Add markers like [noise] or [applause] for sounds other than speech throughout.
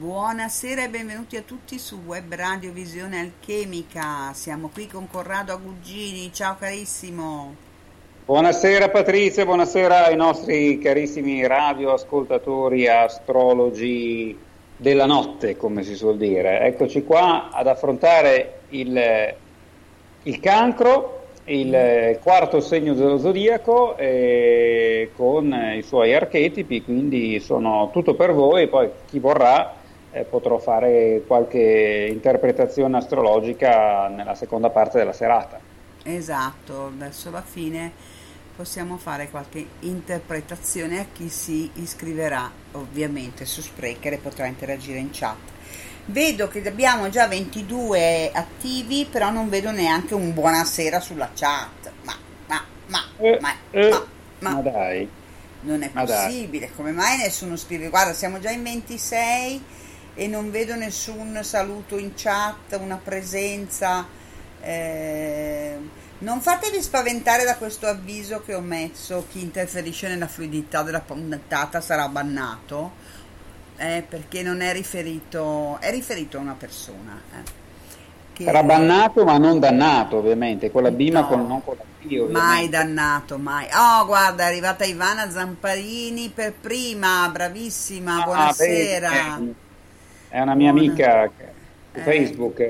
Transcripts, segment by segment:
Buonasera e benvenuti a tutti su Web Radio Visione Alchemica. Siamo qui con Corrado Agugini. Ciao carissimo. Buonasera Patrizia, buonasera ai nostri carissimi radioascoltatori astrologi della notte, come si suol dire. Eccoci qua ad affrontare il, il cancro il quarto segno dello zodiaco eh, con i suoi archetipi, quindi sono tutto per voi, poi chi vorrà eh, potrò fare qualche interpretazione astrologica nella seconda parte della serata. Esatto, verso la fine possiamo fare qualche interpretazione a chi si iscriverà ovviamente su Sprecher e potrà interagire in chat. Vedo che abbiamo già 22 attivi, però non vedo neanche un buonasera sulla chat. Ma, ma, ma, eh, ma, eh, ma, ma, ma, dai. Non è possibile, dai. come mai nessuno scrive? Guarda, siamo già in 26 e non vedo nessun saluto in chat, una presenza. Eh, non fatevi spaventare da questo avviso che ho messo, chi interferisce nella fluidità della puntata sarà bannato eh, perché non è riferito, è riferito a una persona. Eh, Sarà bannato ma non dannato ovviamente, con la B no, con, non con la P ovviamente. Mai dannato, mai. Oh guarda è arrivata Ivana Zamparini per prima, bravissima, ah, buonasera. Beh, è una mia Buona. amica su eh. Facebook,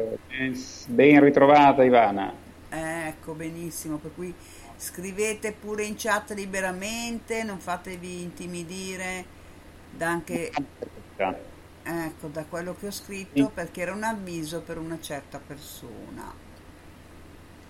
ben ritrovata Ivana. Ecco, benissimo, per cui scrivete pure in chat liberamente, non fatevi intimidire da anche ecco da quello che ho scritto perché era un avviso per una certa persona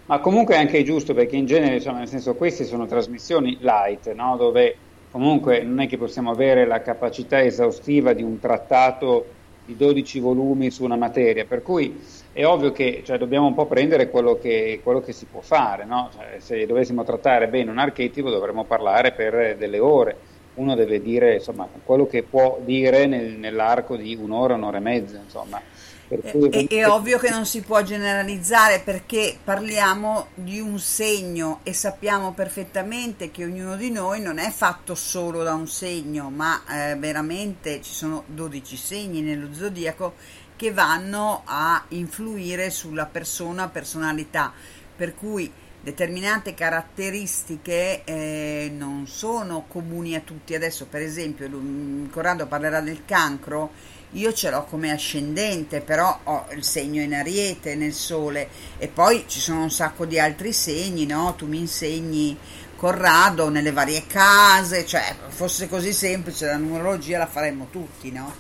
ma comunque è anche giusto perché in genere insomma, nel senso queste sono trasmissioni light no? dove comunque non è che possiamo avere la capacità esaustiva di un trattato di 12 volumi su una materia per cui è ovvio che cioè, dobbiamo un po' prendere quello che, quello che si può fare no? cioè, se dovessimo trattare bene un archetipo dovremmo parlare per delle ore uno deve dire insomma, quello che può dire nel, nell'arco di un'ora, un'ora e mezza. Insomma. È, è, ovvio che non si può generalizzare perché parliamo di un segno e sappiamo perfettamente che ognuno di noi non è fatto solo da un segno, ma eh, veramente ci sono 12 segni nello zodiaco che vanno a influire sulla persona, personalità. Per cui determinate caratteristiche eh, non sono comuni a tutti. Adesso, per esempio, Corrado parlerà del cancro, io ce l'ho come ascendente, però ho il segno in ariete nel sole e poi ci sono un sacco di altri segni, no? Tu mi insegni Corrado nelle varie case, cioè fosse così semplice la numerologia la faremmo tutti, no?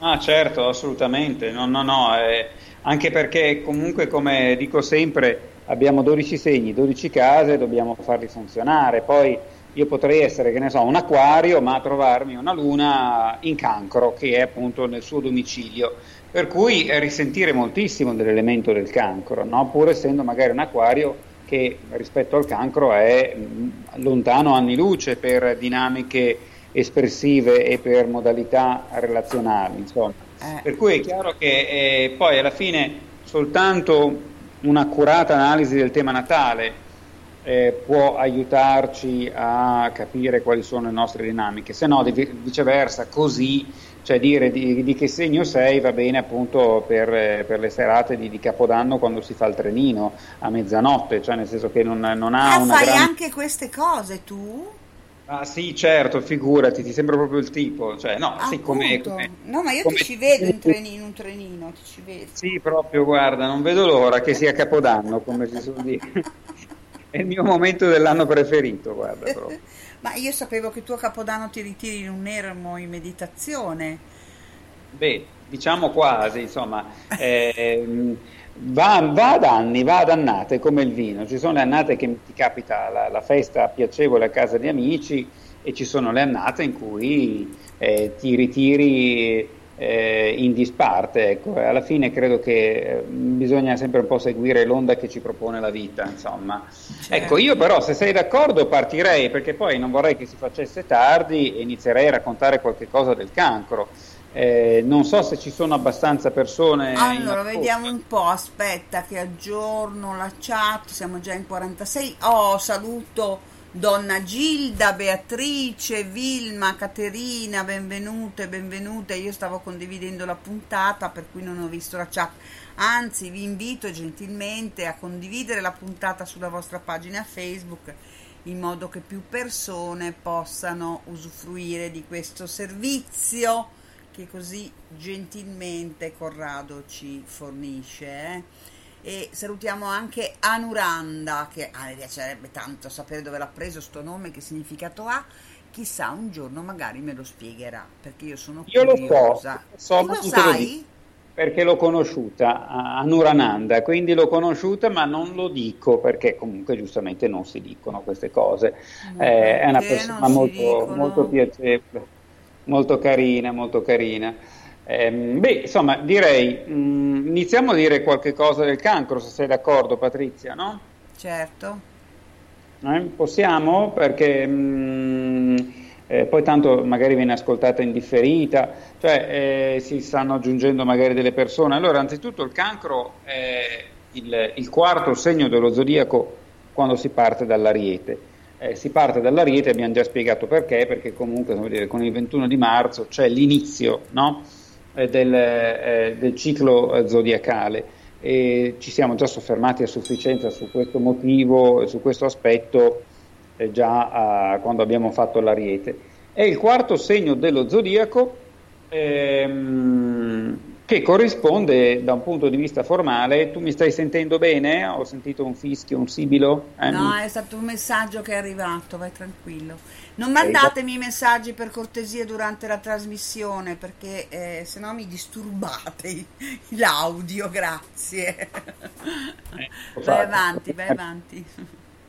Ah, certo, assolutamente. No, no, no, eh, anche perché comunque come dico sempre abbiamo 12 segni, 12 case, dobbiamo farli funzionare. Poi io potrei essere, che ne so, un acquario, ma trovarmi una luna in cancro, che è appunto nel suo domicilio. Per cui eh, risentire moltissimo dell'elemento del cancro, no? pur essendo magari un acquario che rispetto al cancro è lontano anni luce per dinamiche espressive e per modalità relazionali. Insomma. Eh. Per cui è chiaro che eh, poi alla fine soltanto un'accurata analisi del tema natale eh, può aiutarci a capire quali sono le nostre dinamiche, se no viceversa così, cioè dire di, di, che segno sei va bene appunto per, per le serate di, di, Capodanno quando si fa il trenino a mezzanotte, cioè nel senso che non, non ha ah, una... fai gran... anche queste cose tu? Ah sì, certo, figurati, ti sembra proprio il tipo, cioè no, sì, come, come, No, ma io come... ti ci vedo in, trenino, in un trenino, ti ci vedo. Sì, proprio, guarda, non vedo l'ora che sia Capodanno, come si suol dire. [laughs] [laughs] È il mio momento dell'anno preferito, guarda [laughs] proprio. ma io sapevo che tu a Capodanno ti ritiri in un ermo in meditazione. Beh, diciamo quasi, insomma... Eh, Va, va, ad anni, va ad annate come il vino. Ci sono le annate che ti capita la, la festa piacevole a casa di amici e ci sono le annate in cui eh, ti ritiri eh, in disparte. Ecco. Alla fine credo che eh, bisogna sempre un po' seguire l'onda che ci propone la vita. Insomma. Certo. Ecco, io però se sei d'accordo partirei perché poi non vorrei che si facesse tardi e inizierei a raccontare qualche cosa del cancro. Eh, non so se ci sono abbastanza persone. Allora, vediamo un po'. Aspetta, che aggiorno la chat. Siamo già in 46. Oh, saluto Donna Gilda, Beatrice, Vilma, Caterina, benvenute, benvenute. Io stavo condividendo la puntata per cui non ho visto la chat. Anzi, vi invito gentilmente a condividere la puntata sulla vostra pagina Facebook in modo che più persone possano usufruire di questo servizio che così gentilmente Corrado ci fornisce. Eh? E salutiamo anche Anuranda, che a me piacerebbe tanto sapere dove l'ha preso sto nome, che significato ha. Chissà, un giorno magari me lo spiegherà, perché io sono io curiosa. Lo so, so lo sai? perché l'ho conosciuta a Nurananda, quindi l'ho conosciuta ma non lo dico perché comunque giustamente non si dicono queste cose. Eh, è una persona molto, molto piacevole, molto carina, molto carina. Eh, beh, insomma, direi, mh, mm, iniziamo a dire qualche cosa del cancro, se sei d'accordo Patrizia, no? Certo. Eh, possiamo? Perché... Mh, mm, eh, poi tanto magari viene ascoltata in differita, cioè eh, si stanno aggiungendo magari delle persone. Allora, anzitutto il cancro è il, il quarto segno dello zodiaco quando si parte dall'ariete. Eh, si parte dall'ariete, abbiamo già spiegato perché, perché comunque dire, con il 21 di marzo c'è l'inizio no? Eh, del, eh, del, ciclo eh, zodiacale e ci siamo già soffermati a sufficienza su questo motivo, su questo aspetto eh, già a, quando abbiamo fatto l'ariete. È il quarto segno dello zodiaco ehm, che corrisponde da un punto di vista formale. Tu mi stai sentendo bene? Ho sentito un fischio, un sibilo? Eh? No, è stato un messaggio che è arrivato, vai tranquillo. Non mandatemi i messaggi per cortesia durante la trasmissione perché eh, se no mi disturbate l'audio, grazie. Eh, vai avanti, vai avanti.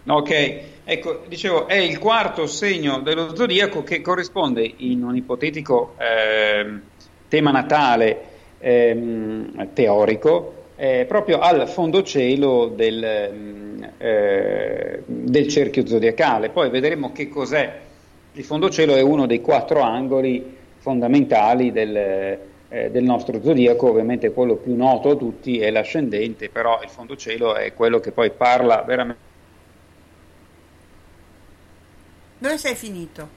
Ok, ecco, dicevo, è il quarto segno dello zodiaco che corrisponde in un ipotetico eh, tema natale eh, teorico eh, proprio al fondocielo del, mm, eh, del cerchio zodiacale. Poi vedremo che cos'è. Il fondocielo è uno dei quattro angoli fondamentali del, eh, del nostro zodiaco, ovviamente quello più noto a tutti è l'ascendente, però il fondocielo è quello che poi parla veramente Dove sei finito?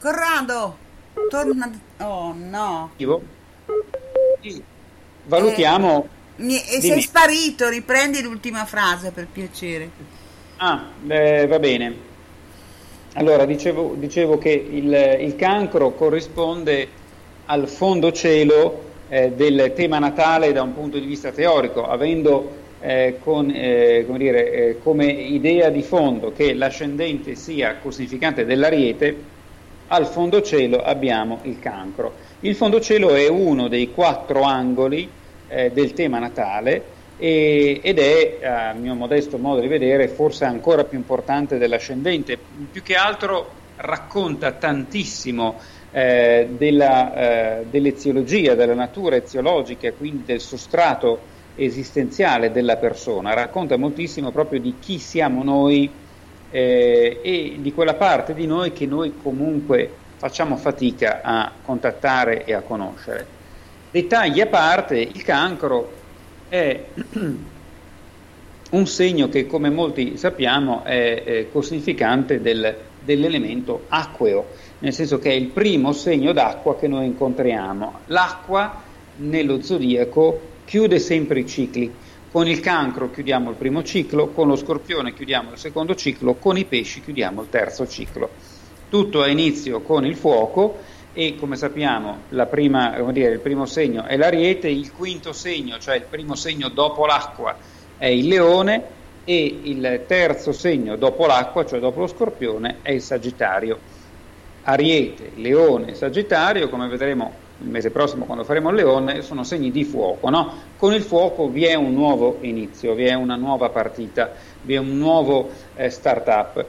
Corrado! Torna... Oh no! Valutiamo... Eh, e sei sparito, riprendi l'ultima frase per piacere. Ah, eh, va bene. Allora, dicevo, dicevo che il, il, cancro corrisponde al fondo cielo eh, del tema natale da un punto di vista teorico, avendo eh, con, eh, come, dire, eh, come, idea di fondo che l'ascendente sia cosificante dell'ariete, al fondo cielo abbiamo il cancro. Il fondo cielo è uno dei quattro angoli eh, del tema natale e, ed è, a mio modesto modo di vedere, forse ancora più importante dell'ascendente. Più che altro racconta tantissimo eh, della, eh, dell'eziologia, della natura eziologica, quindi del sostrato esistenziale della persona, racconta moltissimo proprio di chi siamo noi eh, e di quella parte di noi che noi comunque facciamo fatica a contattare e a conoscere. Dettagli a parte, il cancro è [clears throat] un segno che come molti sappiamo è, è cosificante del, dell'elemento acqueo, nel senso che è il primo segno d'acqua che noi incontriamo. L'acqua nello zodiaco chiude sempre i cicli. Con il cancro chiudiamo il primo ciclo, con lo scorpione chiudiamo il secondo ciclo, con i pesci chiudiamo il terzo ciclo. Tutto ha inizio con il fuoco e come sappiamo prima, come dire, il primo segno è l'ariete, il quinto segno, cioè il primo segno dopo l'acqua, è il leone e il terzo segno dopo l'acqua, cioè dopo lo scorpione, è il sagittario. Ariete, leone, sagittario, come vedremo il mese prossimo quando faremo il leone, sono segni di fuoco. No? Con il fuoco vi è un nuovo inizio, vi è una nuova partita, vi è un nuovo eh, start-up.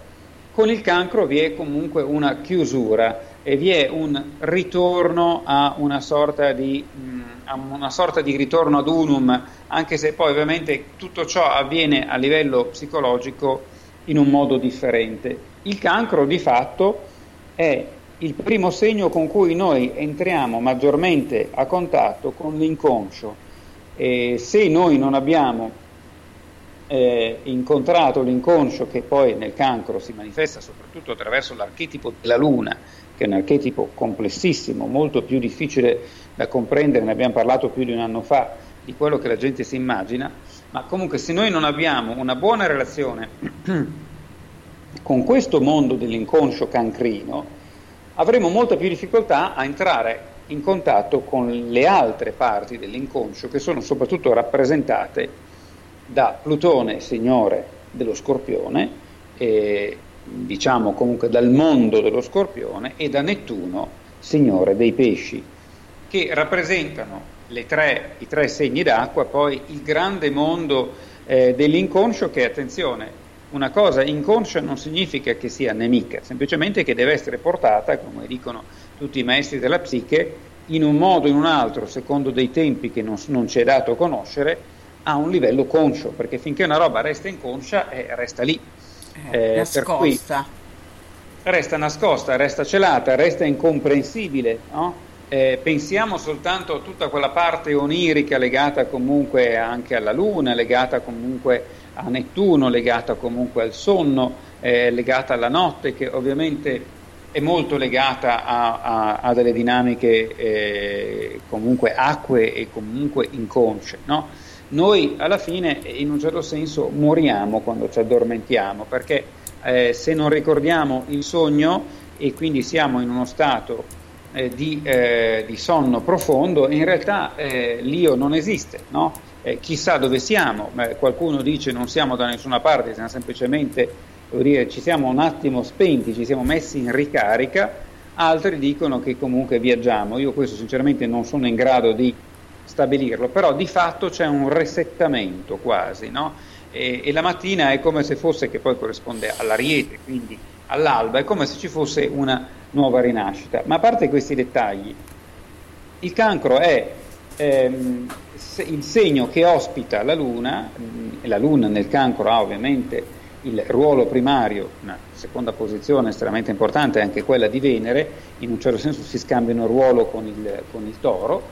Con il cancro vi è comunque una chiusura e vi è un ritorno a una sorta di, mh, mm, una sorta di ritorno ad unum, anche se poi ovviamente tutto ciò avviene a livello psicologico in un modo differente. Il cancro di fatto è il primo segno con cui noi entriamo maggiormente a contatto con l'inconscio. E se noi non abbiamo eh, incontrato l'inconscio che poi nel cancro si manifesta soprattutto attraverso l'archetipo della luna, che è un archetipo complessissimo, molto più difficile da comprendere, ne abbiamo parlato più di un anno fa, di quello che la gente si immagina, ma comunque se noi non abbiamo una buona relazione [clears throat] con questo mondo dell'inconscio cancrino, avremo molta più difficoltà a entrare in contatto con le altre parti dell'inconscio che sono soprattutto rappresentate da Plutone, signore dello Scorpione, e, diciamo comunque dal mondo dello Scorpione, e da Nettuno, signore dei pesci, che rappresentano tre, i tre segni d'acqua, poi il grande mondo eh, dell'inconscio che, attenzione, una cosa inconscia non significa che sia nemica, semplicemente che deve essere portata, come dicono tutti i maestri della psiche, in un modo o in un altro, secondo dei tempi che non, non ci è dato conoscere, a un livello conscio, perché finché una roba resta inconscia, eh, resta lì. Eh, eh nascosta. resta nascosta, resta celata, resta incomprensibile. No? Eh, pensiamo soltanto a tutta quella parte onirica legata comunque anche alla Luna, legata comunque a Nettuno, legata comunque al sonno, eh, legata alla notte, che ovviamente è molto legata a, a, a delle dinamiche eh, comunque acque e comunque inconsce. No? Noi alla fine in un certo senso moriamo quando ci addormentiamo perché eh, se non ricordiamo il sogno e quindi siamo in uno stato eh, di, eh, di, sonno profondo, in realtà eh, l'io non esiste, no? Eh, chissà dove siamo, qualcuno dice non siamo da nessuna parte, siamo semplicemente, dire, ci siamo un attimo spenti, ci siamo messi in ricarica, altri dicono che comunque viaggiamo, io questo sinceramente non sono in grado di stabilirlo, però di fatto c'è un resettamento quasi, no? e, e, la mattina è come se fosse, che poi corrisponde all'ariete, quindi all'alba, è come se ci fosse una nuova rinascita. Ma a parte questi dettagli, il cancro è ehm, il segno che ospita la Luna, mm, e la Luna nel cancro ha ovviamente il ruolo primario, una seconda posizione estremamente importante anche quella di Venere, in un certo senso si scambiano ruolo con il, con il toro,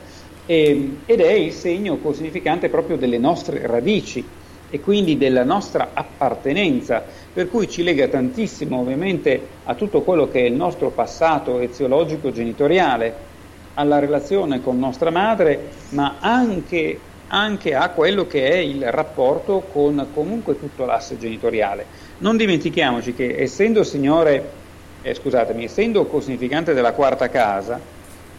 e, ed è il segno significante proprio delle nostre radici e quindi della nostra appartenenza, per cui ci lega tantissimo ovviamente a tutto quello che è il nostro passato eziologico genitoriale, alla relazione con nostra madre, ma anche, anche a quello che è il rapporto con comunque tutto l'asse genitoriale. Non dimentichiamoci che essendo signore, eh, scusatemi, essendo co-significante della quarta casa,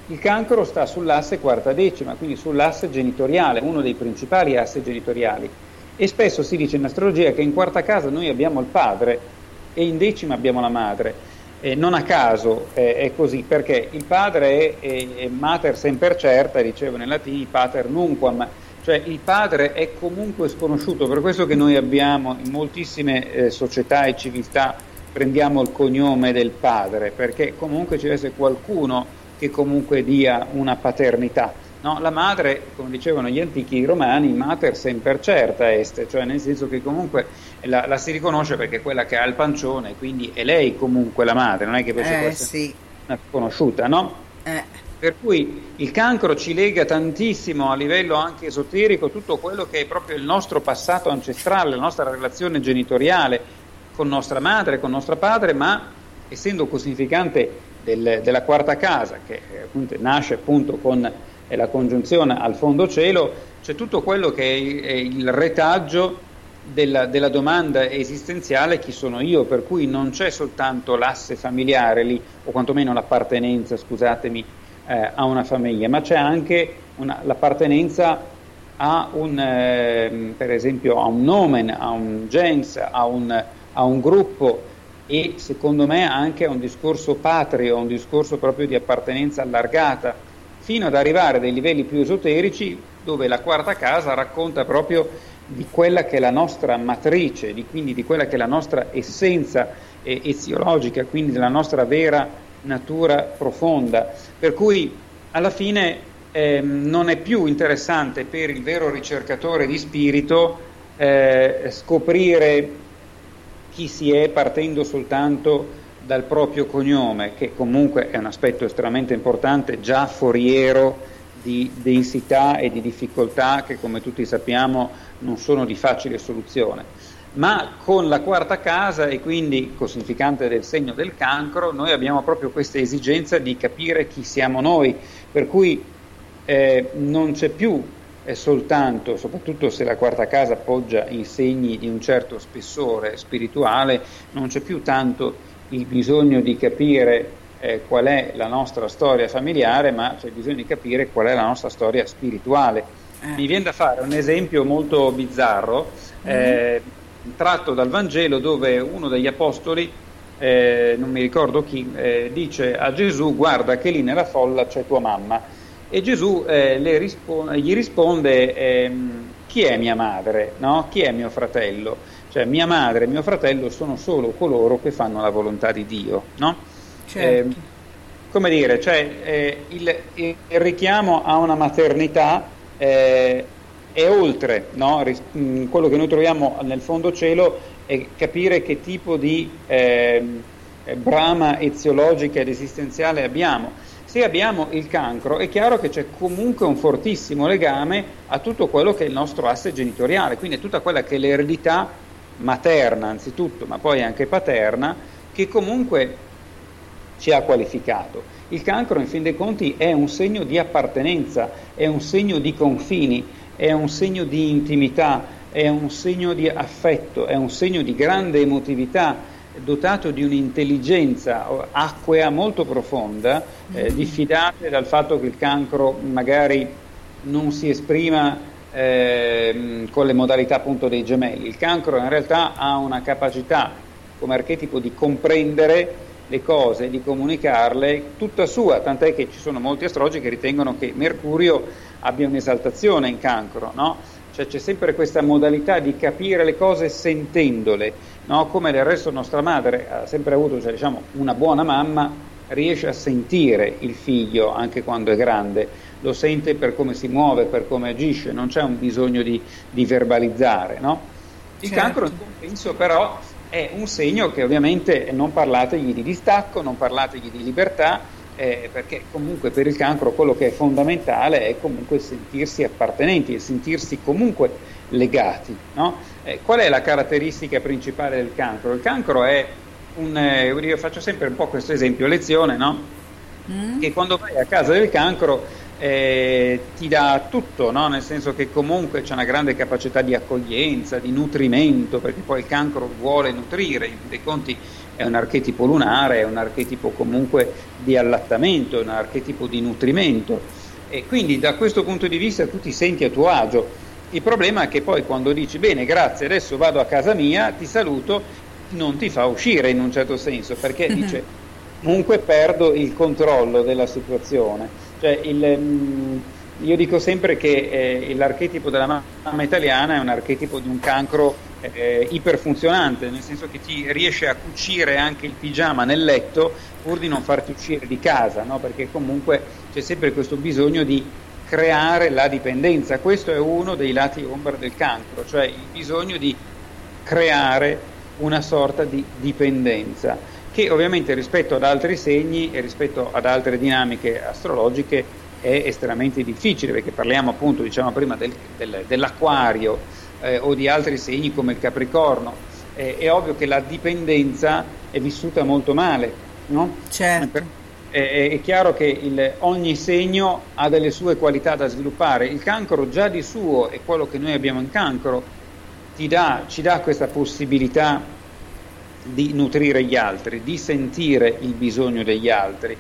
il cancro sta sull'asse quarta decima, quindi sull'asse genitoriale, uno dei principali assi genitoriali. E spesso si dice in astrologia che in quarta casa noi abbiamo il padre e in decima abbiamo la madre. Eh, non a caso eh, è così, perché il padre è, è, è mater semper certa, dicevo nel latino, pater nunquam, cioè il padre è comunque sconosciuto, per questo che noi abbiamo in moltissime eh, società e civiltà prendiamo il cognome del padre, perché comunque ci deve essere qualcuno che comunque dia una paternità. No, la madre, come dicevano gli antichi romani, mater semper certa est, cioè nel senso che comunque la, la, si riconosce perché è quella che ha il pancione, quindi è lei comunque la madre, non è che poi eh, sì. una sconosciuta, no? Eh. Per cui il cancro ci lega tantissimo a livello anche esoterico tutto quello che è proprio il nostro passato ancestrale, la nostra relazione genitoriale con nostra madre, con nostro padre, ma essendo cosificante del, della quarta casa, che eh, appunto, nasce appunto con eh, la congiunzione al fondo cielo, c'è tutto quello che è, è il retaggio della, della, domanda esistenziale chi sono io, per cui non c'è soltanto l'asse familiare lì, o quantomeno l'appartenenza, scusatemi, eh, a una famiglia, ma c'è anche una, l'appartenenza a un, eh, per esempio, a un nomen, a un gens, a un, a un gruppo e secondo me anche a un discorso patrio, a un discorso proprio di appartenenza allargata, fino ad arrivare a dei livelli più esoterici dove la quarta casa racconta proprio di quella che è la nostra matrice, di, quindi di quella che è la nostra essenza eh, eziologica, quindi della nostra vera natura profonda. Per cui alla fine eh, non è più interessante per il vero ricercatore di spirito eh, scoprire chi si è partendo soltanto dal proprio cognome, che comunque è un aspetto estremamente importante, già foriero di densità e di difficoltà che come tutti sappiamo non sono di facile soluzione. Ma con la quarta casa e quindi col significante del segno del cancro, noi abbiamo proprio questa esigenza di capire chi siamo noi, per cui eh, non c'è più eh, soltanto, soprattutto se la quarta casa poggia in segni di un certo spessore spirituale, non c'è più tanto il bisogno di capire eh, qual è la nostra storia familiare, ma c'è bisogno di capire qual è la nostra storia spirituale. Eh. Mi viene da fare un esempio molto bizzarro, mm-hmm. tratto dal Vangelo, dove uno degli apostoli, eh, non mi ricordo chi, eh, dice a Gesù: Guarda che lì nella folla c'è tua mamma. E Gesù risponde, gli risponde: ehm, Chi è mia madre? No? Chi è mio fratello? Cioè, mia madre e mio fratello sono solo coloro che fanno la volontà di Dio. No? Certo. Eh, come dire, cioè, eh, il, il, richiamo a una maternità eh, è oltre no? Ris- mh, quello che noi troviamo nel fondo cielo è capire che tipo di ehm, brama eziologica ed esistenziale abbiamo. Se abbiamo il cancro è chiaro che c'è comunque un fortissimo legame a tutto quello che è il nostro asse genitoriale, quindi a tutta quella che è l'eredità materna anzitutto, ma poi anche paterna, che comunque ci ha qualificato. Il cancro, in fin dei conti, è un segno di appartenenza, è un segno di confini, è un segno di intimità, è un segno di affetto, è un segno di grande emotività, dotato di un'intelligenza acquea molto profonda, eh, mm-hmm. diffidate dal fatto che il cancro magari non si esprima eh, con le modalità appunto dei gemelli. Il cancro in realtà ha una capacità come archetipo di comprendere le cose, di comunicarle tutta sua, tant'è che ci sono molti astrologi che ritengono che Mercurio abbia un'esaltazione in cancro, no? Cioè c'è sempre questa modalità di capire le cose sentendole, no? come del resto nostra madre ha sempre avuto cioè, diciamo, una buona mamma, riesce a sentire il figlio anche quando è grande, lo sente per come si muove, per come agisce, non c'è un bisogno di, di verbalizzare. No? Il certo. cancro in compenso però è un segno che ovviamente non parlategli di distacco, non parlategli di libertà, eh, perché comunque per il cancro quello che è fondamentale è comunque sentirsi appartenenti e sentirsi comunque legati. No? Eh, qual è la caratteristica principale del cancro? Il cancro è un, eh, io faccio sempre un po' questo esempio lezione, no? mm. che quando vai a casa del cancro eh, ti dà tutto, no? nel senso che comunque c'è una grande capacità di accoglienza, di nutrimento, perché poi il cancro vuole nutrire, in dei conti è un archetipo lunare, è un archetipo comunque di allattamento, è un archetipo di nutrimento e quindi da questo punto di vista tu ti senti a tuo agio. Il problema è che poi quando dici bene, grazie, adesso vado a casa mia, ti saluto, non ti fa uscire in un certo senso, perché [laughs] dice comunque perdo il controllo della situazione. Cioè il, mm, io dico sempre che eh, l'archetipo della mamma italiana è un archetipo di un cancro eh, iperfunzionante, nel senso che ti riesce a cucire anche il pigiama nel letto pur di non farti uscire di casa, no? perché comunque c'è sempre questo bisogno di creare la dipendenza. Questo è uno dei lati ombra del cancro, cioè il bisogno di creare una sorta di dipendenza che ovviamente rispetto ad altri segni e rispetto ad altre dinamiche astrologiche è estremamente difficile perché parliamo appunto, diciamo prima, del, del, dell'acquario eh, o di altri segni come il capricorno. Eh, è ovvio che la dipendenza è vissuta molto male, no? Certo. È, è chiaro che il, ogni segno ha delle sue qualità da sviluppare. Il cancro già di suo è quello che noi abbiamo in cancro, dà, ci dà questa possibilità di nutrire gli altri, di sentire il bisogno degli altri,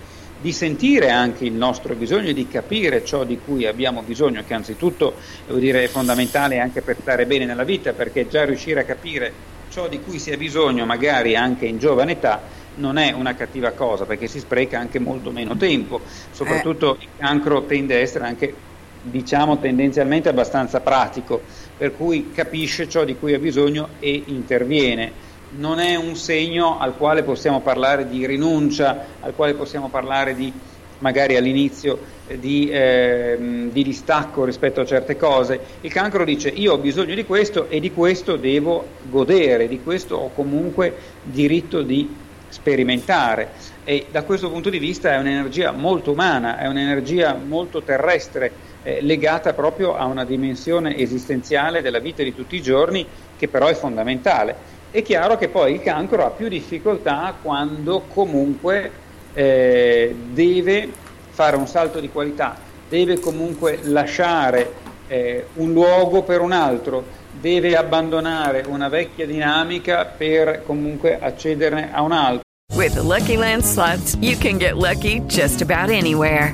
di sentire anche il nostro bisogno e di capire ciò di cui abbiamo bisogno, che anzitutto dire, è fondamentale anche per stare bene nella vita, perché già riuscire a capire ciò di cui si ha bisogno, magari anche in giovane età, non è una cattiva cosa, perché si spreca anche molto meno tempo, soprattutto il cancro tende a essere anche diciamo tendenzialmente abbastanza pratico, per cui capisce ciò di cui ha bisogno e interviene non è un segno al quale possiamo parlare di rinuncia, al quale possiamo parlare di magari all'inizio eh, di, eh, di, distacco rispetto a certe cose. Il cancro dice io ho bisogno di questo e di questo devo godere, di questo ho comunque diritto di sperimentare e da questo punto di vista è un'energia molto umana, è un'energia molto terrestre, eh, legata proprio a una dimensione esistenziale della vita di tutti i giorni che però è fondamentale. È chiaro che poi il cancro ha più difficoltà quando comunque eh, deve fare un salto di qualità, deve comunque lasciare eh, un luogo per un altro, deve abbandonare una vecchia dinamica per comunque accederne a un altro. With the Lucky Land slots, you can get lucky just about anywhere.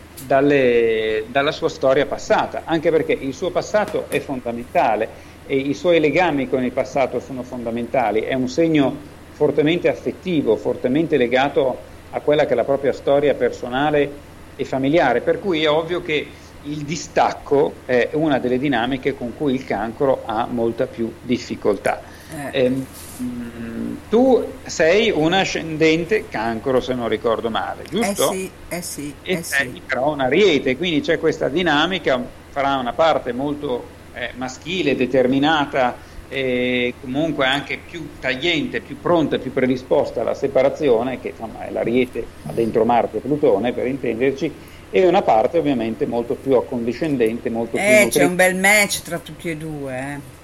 dalle, dalla sua storia passata, anche perché il suo passato è fondamentale e i suoi legami con il passato sono fondamentali, è un segno fortemente affettivo, fortemente legato a quella che è la propria storia personale e familiare, per cui è ovvio che il distacco è una delle dinamiche con cui il cancro ha molta più difficoltà. Eh. Ehm, mm, tu sei un ascendente cancro, se non ricordo male, Eh giusto? sì, eh sì, e eh sei sì. però un ariete, quindi c'è questa dinamica fra una parte molto eh, maschile, determinata e comunque anche più tagliente, più pronta, più predisposta alla separazione, che insomma è l'ariete ha dentro Marte e Plutone per intenderci, e una parte ovviamente molto più accondiscendente, molto più Eh, c'è un bel match tra tutti e due, eh.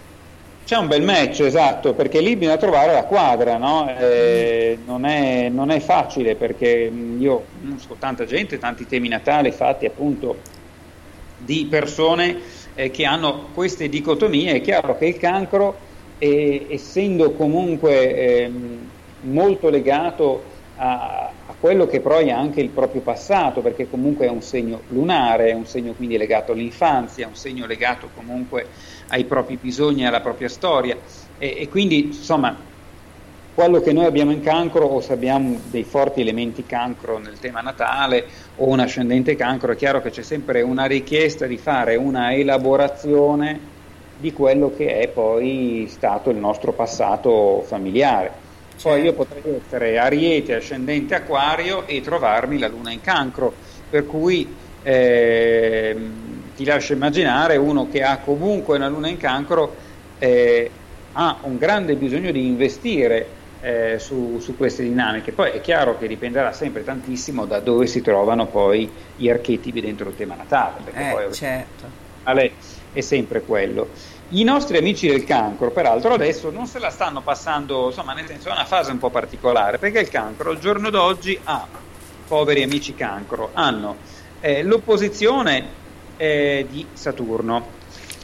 C'è un bel match, esatto, perché lì bisogna trovare la quadra, no? Eh, non, è, non è facile perché mh, io conosco tanta gente, tanti temi natali fatti appunto di persone eh, che hanno queste dicotomie. È chiaro che il cancro, eh, essendo comunque ehm, molto legato a, a quello che poi è anche il proprio passato, perché comunque è un segno lunare, è un segno quindi legato all'infanzia, è un segno legato comunque ai propri bisogni, alla propria storia e, e quindi insomma quello che noi abbiamo in cancro o se abbiamo dei forti elementi cancro nel tema natale o un ascendente cancro, è chiaro che c'è sempre una richiesta di fare una elaborazione di quello che è poi stato il nostro passato familiare. Poi io potrei essere ariete, ascendente acquario e trovarmi la luna in cancro, per cui ehm, ti lascio immaginare uno che ha comunque una luna in cancro eh, ha un grande bisogno di investire eh, su, su queste dinamiche. Poi è chiaro che dipenderà sempre tantissimo da dove si trovano poi gli archetipi dentro il tema natale, perché poi Eh, certo. Ale è sempre quello. I nostri amici del cancro, peraltro, adesso non se la stanno passando, insomma, nel senso è una fase un po' particolare, perché il cancro al giorno d'oggi ha, poveri amici cancro, hanno eh, l'opposizione eh, di Saturno,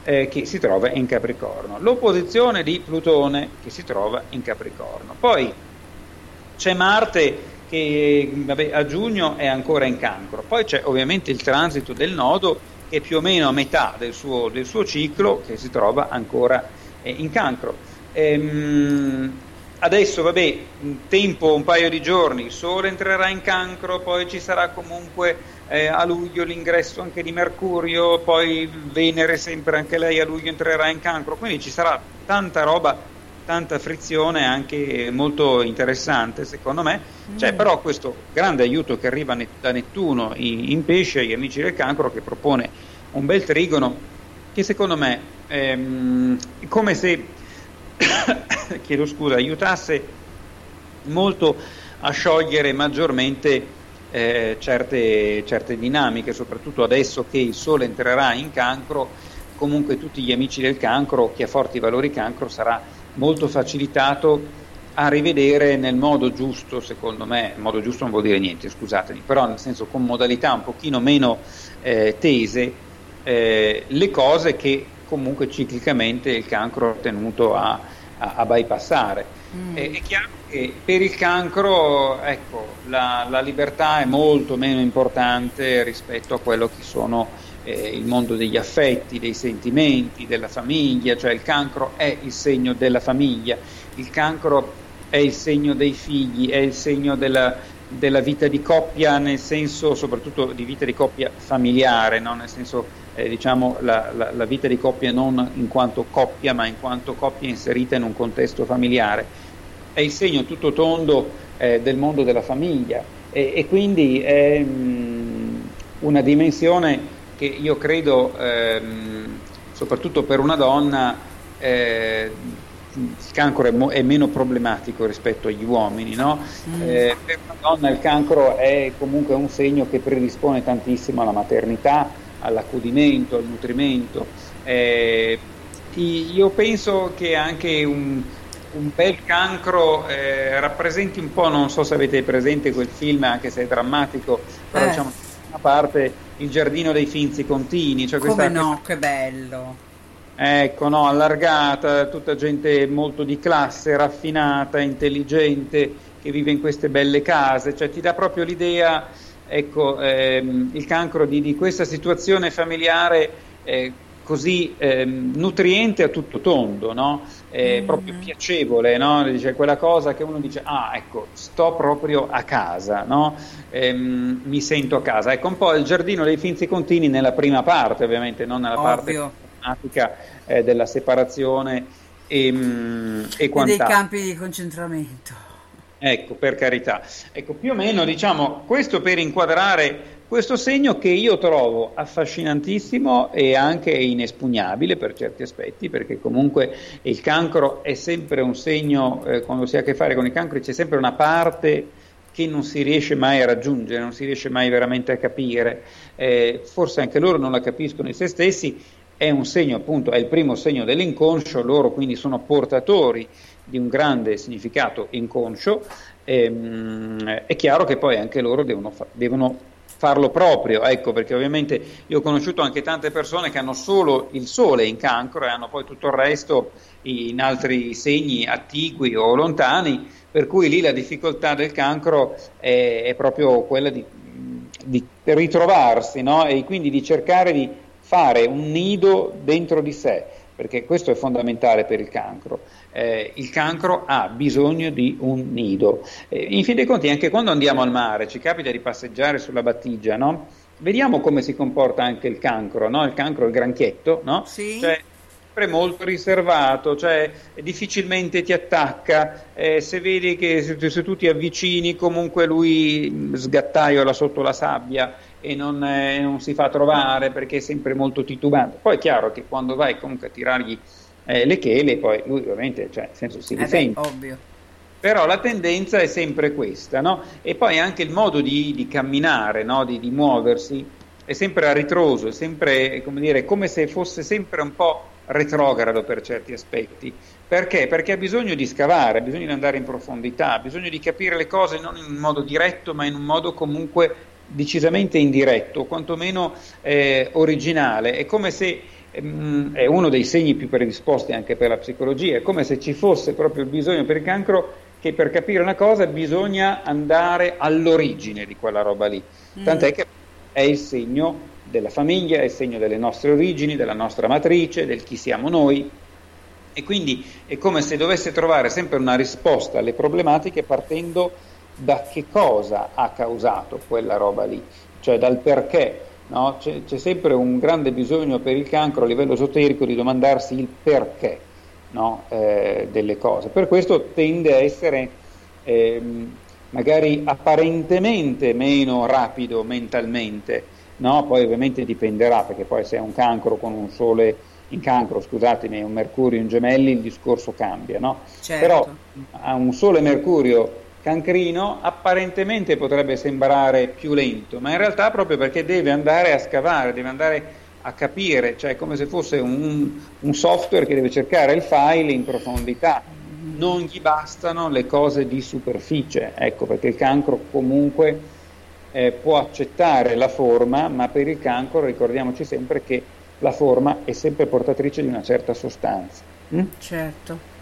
eh, che si trova in Capricorno, l'opposizione di Plutone, che si trova in Capricorno. Poi c'è Marte che vabbè, a giugno è ancora in cancro, poi c'è ovviamente il transito del nodo che è più o meno a metà del suo, del suo ciclo che si trova ancora eh, in cancro. Ehm, adesso vabbè, tempo, un paio di giorni, il Sole entrerà in cancro, poi ci sarà comunque eh, a luglio l'ingresso anche di Mercurio, poi Venere sempre anche lei a luglio entrerà in cancro, quindi ci sarà tanta roba tanta frizione anche molto interessante secondo me. C'è però questo grande aiuto che arriva ne- da Nettuno in, in pesce agli amici del cancro che propone un bel trigono che secondo me ehm, è come se [coughs] chiedo scusa, aiutasse molto a sciogliere maggiormente eh, certe, certe dinamiche, soprattutto adesso che il Sole entrerà in cancro, comunque tutti gli amici del cancro, chi ha forti valori cancro, sarà molto facilitato a rivedere nel modo giusto, secondo me, modo giusto non vuol dire niente, scusatemi, però nel senso con modalità un pochino meno eh, tese, eh, le cose che comunque ciclicamente il cancro è tenuto a, a, a bypassare. Mm. è chiaro che per il cancro ecco, la, la, libertà è molto meno importante rispetto a quello che sono eh, il mondo degli affetti, dei sentimenti, della famiglia, cioè il cancro è il segno della famiglia, il cancro è il segno dei figli, è il segno della, della vita di coppia nel senso soprattutto di vita di coppia familiare, no? nel senso eh, diciamo la, la, la, vita di coppia non in quanto coppia ma in quanto coppia inserita in un contesto familiare. È il segno tutto tondo eh, del mondo della famiglia e, e quindi è mh, mm, una dimensione che io credo ehm, soprattutto per una donna eh, il cancro è, mo- è, meno problematico rispetto agli uomini, no? mm. eh, per una donna il cancro è comunque un segno che predispone tantissimo alla maternità, all'accudimento, al nutrimento. Eh, io penso che anche un, un bel cancro eh, rappresenti un po', non so se avete presente quel film, anche se è drammatico, però eh. diciamo a parte il giardino dei finzi contini. Cioè Come no, che bello. Ecco, no, allargata, tutta gente molto di classe, raffinata, intelligente, che vive in queste belle case, cioè ti dà proprio l'idea ecco, ehm, il cancro di, di, questa situazione familiare eh, così ehm, nutriente a tutto tondo, no? eh, mm. proprio piacevole, no? dice, quella cosa che uno dice, ah ecco, sto proprio a casa, no? ehm, mi sento a casa. Ecco un po' il giardino dei Finzi Contini nella prima parte, ovviamente, non nella Ovvio. parte eh, della separazione e, mm, e, e dei campi di concentramento. Ecco, per carità. Ecco, più o meno diciamo questo per inquadrare questo segno che io trovo affascinantissimo e anche inespugnabile per certi aspetti, perché comunque il cancro è sempre un segno, eh, quando si ha a che fare con i cancri c'è sempre una parte che non si riesce mai a raggiungere, non si riesce mai veramente a capire, eh, forse anche loro non la capiscono in se stessi, è un segno appunto, è il primo segno dell'inconscio, loro quindi sono portatori di un grande significato inconscio, ehm, è chiaro che poi anche loro devono, fa- devono farlo proprio, ecco perché ovviamente io ho conosciuto anche tante persone che hanno solo il sole in cancro e hanno poi tutto il resto in altri segni attigui o lontani, per cui lì la difficoltà del cancro è, è proprio quella di, di ritrovarsi no? e quindi di cercare di fare un nido dentro di sé, perché questo è fondamentale per il cancro eh, il cancro ha bisogno di un nido. Eh, in fin dei conti, anche quando andiamo al mare, ci capita di passeggiare sulla battigia, no? Vediamo come si comporta anche il cancro, no? Il cancro il granchietto, no? Sì. Cioè, sempre molto riservato, cioè difficilmente ti attacca, eh, se vedi che se, se, tu ti avvicini comunque lui sgattaiola sotto la sabbia e non, eh, non, si fa trovare perché è sempre molto titubante. Poi è chiaro che quando vai comunque a tirargli eh, le chele, poi lui ovviamente, cioè, nel senso si difende. Eh beh, ovvio. Però la tendenza è sempre questa, no? E poi anche il modo di, di camminare, no? di, di, muoversi, è sempre a ritroso, è sempre come, dire, come se fosse sempre un po' retrogrado per certi aspetti. Perché? Perché ha bisogno di scavare, ha bisogno di andare in profondità, ha bisogno di capire le cose non in un modo diretto, ma in un modo comunque decisamente indiretto, o quantomeno eh, originale. È come se Ehm, è uno dei segni più predisposti anche per la psicologia, è come se ci fosse proprio il bisogno per il cancro che per capire una cosa bisogna andare all'origine di quella roba lì, mm. tant'è che è il segno della famiglia, è il segno delle nostre origini, della nostra matrice, del chi siamo noi e quindi è come se dovesse trovare sempre una risposta alle problematiche partendo da che cosa ha causato quella roba lì, cioè dal perché No? C'è, c'è, sempre un grande bisogno per il cancro a livello esoterico di domandarsi il perché no? eh, delle cose. Per questo tende a essere eh, magari apparentemente meno rapido mentalmente, no? poi ovviamente dipenderà, perché poi se è un cancro con un sole in cancro, scusatemi, un mercurio in gemelli, il discorso cambia, no? Certo. Però a un sole mercurio Cancrino apparentemente potrebbe sembrare più lento, ma in realtà proprio perché deve andare a scavare, deve andare a capire, cioè come se fosse un, un software che deve cercare il file in profondità. Non gli bastano le cose di superficie, ecco perché il cancro comunque eh, può accettare la forma, ma per il cancro ricordiamoci sempre che la forma è sempre portatrice di una certa sostanza. Mm? Certo.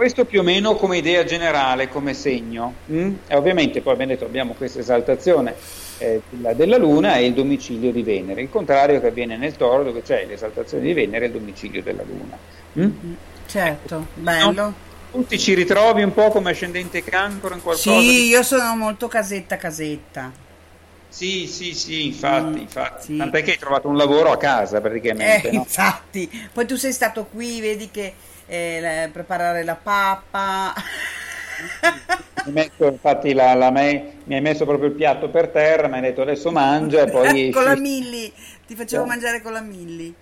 Questo più o meno come idea generale, come segno. Mm? E ovviamente poi abbiamo detto abbiamo questa esaltazione eh, della, Luna e il domicilio di Venere, il contrario che avviene nel Toro dove c'è l'esaltazione di Venere e il domicilio della Luna. Mm? Certo, bello. No? Tu ci ritrovi un po' come ascendente cancro in qualcosa? Sì, di... io sono molto casetta casetta. Sì, sì, sì, infatti, mm, infatti. Sì. Tant'è che hai trovato un lavoro a casa praticamente. Eh, no? infatti. Poi tu sei stato qui, vedi che eh, preparare la pappa. mi messo, infatti la, la me, mi hai messo proprio il piatto per terra, mi hai detto adesso mangia e poi... [laughs] con la Milli, ti facevo sì. mangiare con la Milli.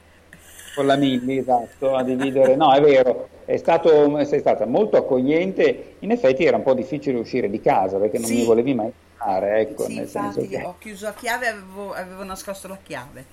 Con la Milli, esatto, a dividere. No, è vero, è stato, sei stata molto accogliente, in effetti era un po' difficile uscire di casa perché non sì. mi volevi mai fare, ecco, sì, infatti che... ho chiuso a chiave e avevo, avevo nascosto la chiave.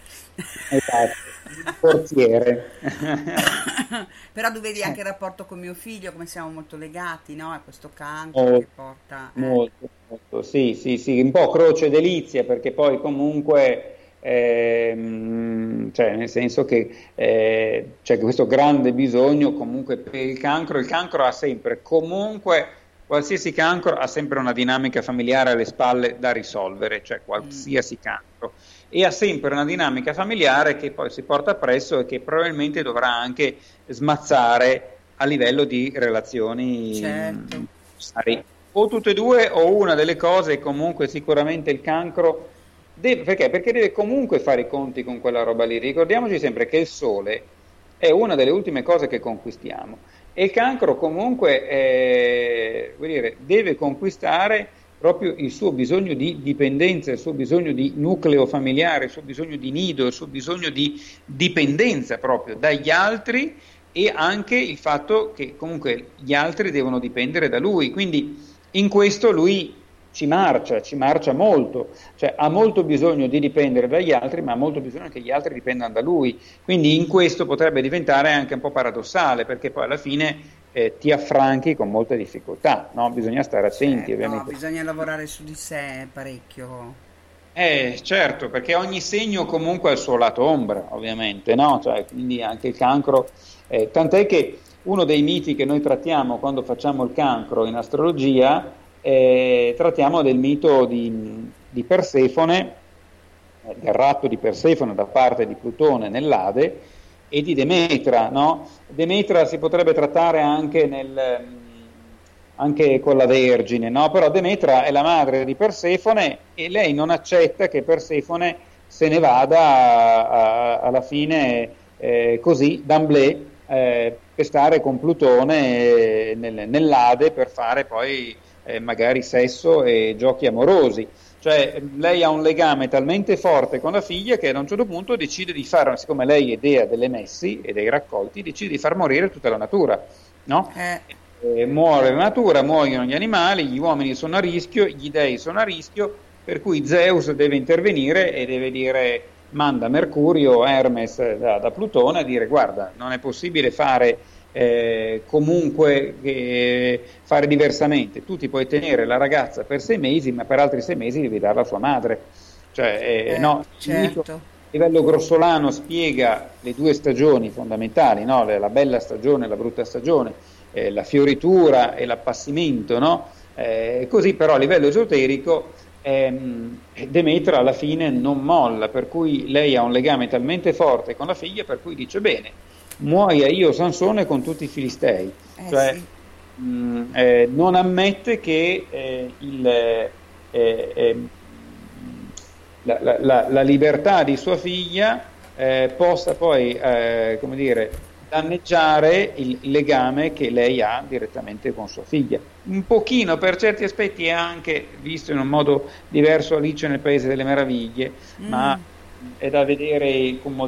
Esatto, [laughs] portiere. [laughs] Però tu vedi anche il rapporto con mio figlio, come siamo molto legati, no? A questo cancro molto, che porta... Eh. Molto, molto, sì, sì, sì, un po' croce delizia, perché poi comunque... Eh, cioè nel senso che eh, c'è questo grande bisogno comunque per il cancro, il cancro ha sempre comunque qualsiasi cancro ha sempre una dinamica familiare alle spalle da risolvere, cioè qualsiasi mm. cancro, e ha sempre una dinamica familiare che poi si porta appresso e che probabilmente dovrà anche smazzare a livello di relazioni certo. o tutte e due o una delle cose comunque sicuramente il cancro deve, perché? perché deve comunque fare i conti con quella roba lì ricordiamoci sempre che il sole è una delle ultime cose che conquistiamo e il cancro comunque eh, dire, deve conquistare proprio il suo bisogno di dipendenza, il suo bisogno di nucleo familiare, il suo bisogno di nido, il suo bisogno di dipendenza proprio dagli altri e anche il fatto che comunque gli altri devono dipendere da lui. Quindi in questo lui ci marcia, ci marcia molto, cioè ha molto bisogno di dipendere dagli altri, ma ha molto bisogno che gli altri dipendano da lui. Quindi in questo potrebbe diventare anche un po' paradossale, perché poi alla fine eh, ti affranchi con molte difficoltà, no? bisogna stare attenti eh, ovviamente. No, bisogna lavorare su di sé parecchio. Eh, certo, perché ogni segno comunque ha il suo lato ombra, ovviamente, no? Cioè, quindi anche il cancro, eh, tant'è che uno dei miti che noi trattiamo quando facciamo il cancro in astrologia eh, trattiamo del mito di, di Persefone, eh, del ratto di Persefone da parte di Plutone nell'Ade e di Demetra. No? Demetra si potrebbe trattare anche, nel, anche con la Vergine, no? però Demetra è la madre di Persefone e lei non accetta che Persefone se ne vada a, a, alla fine eh, così, d'amblè, eh, per stare con Plutone nel, nell'Ade per fare poi eh, magari sesso e giochi amorosi. Cioè lei ha un legame talmente forte con la figlia che ad un certo punto decide di fare, siccome lei è dea delle messi e dei raccolti, decide di far morire tutta la natura. No? Eh. Eh, muore la natura, muoiono gli animali, gli uomini sono a rischio, gli dei sono a rischio, per cui Zeus deve intervenire e deve dire manda Mercurio, Hermes da, da Plutone a dire guarda non è possibile fare eh, comunque eh, fare diversamente. Tu ti puoi tenere la ragazza per sei mesi, ma per altri sei mesi devi darla a sua madre. Cioè, eh, eh no, certo. a livello grossolano spiega le due stagioni fondamentali, no? la bella stagione e la brutta stagione, eh, la fioritura e l'appassimento, no? Eh, così però a livello esoterico ehm, Demetra alla fine non molla, per cui lei ha un legame talmente forte con la figlia per cui dice bene, muoia io Sansone con tutti i filistei, eh, cioè sì. mh, mm, eh, non ammette che eh, il, eh, ehm, la, la, la, la, libertà di sua figlia eh, possa poi, eh, come dire, danneggiare il legame che lei ha direttamente con sua figlia. Un pochino per certi aspetti è anche visto in un modo diverso Alice nel Paese delle Meraviglie, mm. ma è da vedere con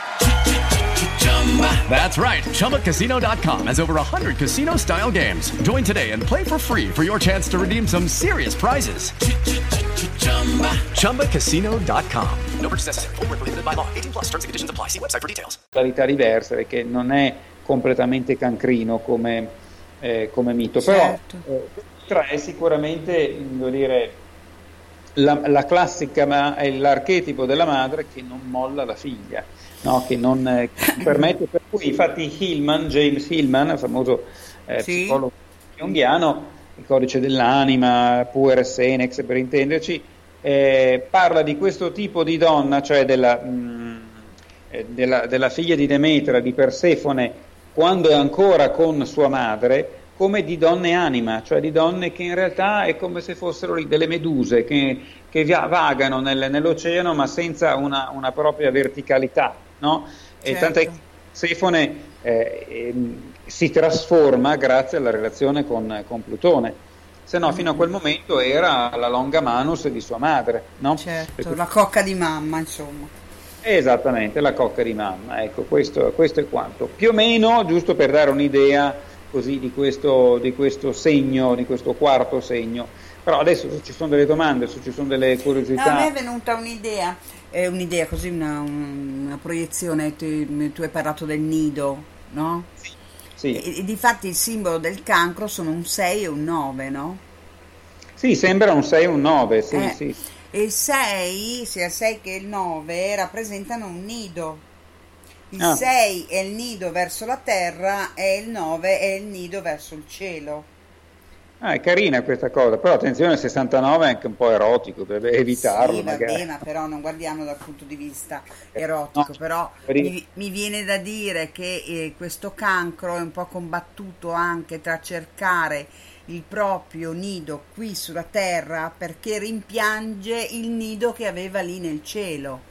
That's right. ChumbaCasino.com has over 100 casino style games. Join today and play for free for your chance to redeem some serious prizes. ChumbaCasino.com. No purchase necessary. Full prohibited by law. 18 plus terms and conditions apply. See website for details. Qualità diverse perché non è completamente cancrino come, eh, come mito. Certo. Però eh, è sicuramente, devo dire, la, la classica, ma è l'archetipo della madre che non molla la figlia no, che non eh, permette, per cui infatti Hillman, James Hillman, il famoso eh, Sì. psicologo junghiano, il codice dell'anima, Puer Senex per intenderci, eh, parla di questo tipo di donna, cioè della, mh, eh, della, della figlia di Demetra, di Persefone, quando è ancora con sua madre, come di donne anima, cioè di donne che in realtà è come se fossero delle meduse che, che vagano nel- nell'oceano ma senza una, una propria verticalità, no? E Certo. tant'è che Persefone eh, ehm, si trasforma grazie alla relazione con, con Plutone, se no fino a quel momento era la longa manus di sua madre, no? Certo, cui- la cocca di mamma, insomma. Esattamente, la cocca di mamma, ecco, questo, questo è quanto. Più o meno, giusto per dare un'idea così di questo, di questo segno, di questo quarto segno. Però adesso se ci sono delle domande, se ci sono delle No, a me è curiosità, venuta un'idea, eh, un'idea così, una, una proiezione, tu, tu hai parlato del nido, no? sì, E, e difatti il simbolo del cancro sono un 6 e un 9, no? sì, sembra un 6 e un 9, sì, Eh, sì. E il 6, sia il 6 che il 9, rappresentano un nido. Il Ah. 6 è il nido verso la terra e il 9 è il nido verso il cielo. Ah, è carina questa cosa, però attenzione, il 69 è anche un po' erotico, deve evitarlo Sì, magari. vabbè, ma però non guardiamo dal punto di vista erotico, No, però per- mi, mi viene da dire che eh, questo cancro è un po' combattuto anche tra cercare il proprio nido qui sulla terra perché rimpiange il nido che aveva lì nel cielo.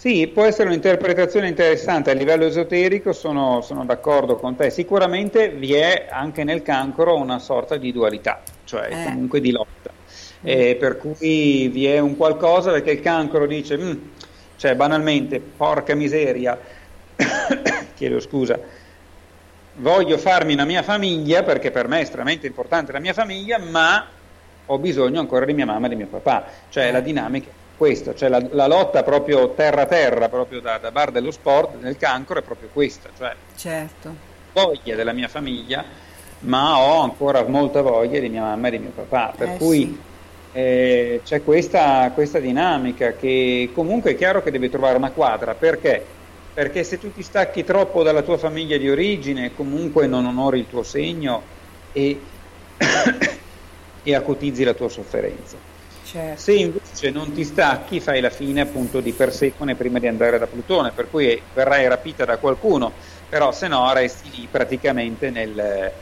Sì, può essere un'interpretazione interessante a livello esoterico, sono, sono d'accordo con te. Sicuramente vi è anche nel cancro una sorta di dualità, cioè Eh. comunque di lotta. Eh, per cui vi è un qualcosa perché il cancro dice, "Mm", cioè banalmente, porca miseria, [coughs] chiedo scusa, voglio farmi una mia famiglia perché per me è estremamente importante la mia famiglia, ma ho bisogno ancora di mia mamma e di mio papà, cioè Eh. la dinamica è questa, cioè la, la lotta proprio terra a terra, proprio da, da bar dello sport nel cancro è proprio questa, cioè Certo. voglia della mia famiglia, ma ho ancora molta voglia di mia mamma e di mio papà, per Eh, cui sì. eh, c'è questa, questa dinamica che comunque è chiaro che deve trovare una quadra, perché? Perché se tu ti stacchi troppo dalla tua famiglia di origine, comunque non onori il tuo segno e, [coughs] e acutizzi la tua sofferenza. Certo. Se invece non ti stacchi, fai la fine appunto di Persefone prima di andare da Plutone, per cui verrai rapita da qualcuno, però se no resti lì praticamente nel,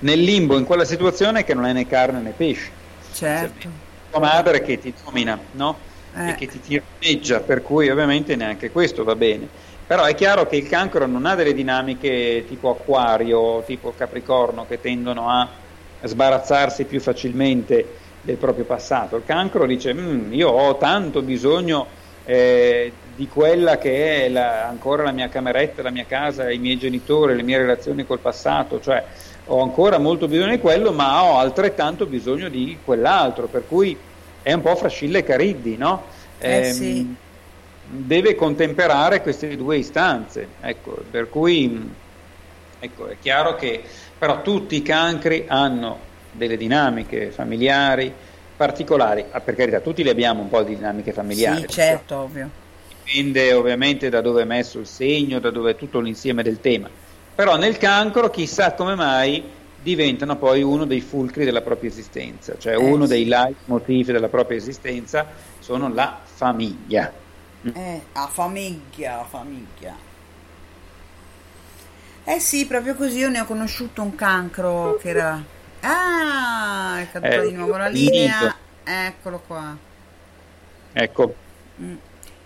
nel limbo, in quella situazione che non è né carne né pesce. Certo. Tua madre che ti domina, no? Eh. E che ti tiraneggia, per cui ovviamente neanche questo va bene. Però è chiaro che il cancro non ha delle dinamiche tipo acquario, tipo capricorno, che tendono a sbarazzarsi più facilmente del proprio passato. Il cancro dice, "Mm, io ho tanto bisogno eh, di quella che è la- ancora la mia cameretta, la mia casa, i miei genitori, le mie relazioni col passato, cioè ho ancora molto bisogno di quello, ma ho altrettanto bisogno di quell'altro, per cui è un po' fra Scilla e Cariddi, no? Eh, Ehm, sì. Deve contemperare queste due istanze, ecco, per cui ecco, è chiaro che però tutti i cancri hanno delle dinamiche familiari particolari, ah, per carità, tutti le abbiamo un po' di dinamiche familiari. Sì, certo, ovvio. Dipende ovviamente da dove è messo il segno, da dove è tutto l'insieme del tema. però nel cancro chissà come mai diventano poi uno dei fulcri della propria esistenza, cioè uno dei leitmotiv della propria esistenza sono la famiglia. Eh, a famiglia, a famiglia. Eh sì, proprio così io ne ho conosciuto un cancro che era... Ah, è caduta Eh, di nuovo la linea. Eccolo qua. Ecco, Mm.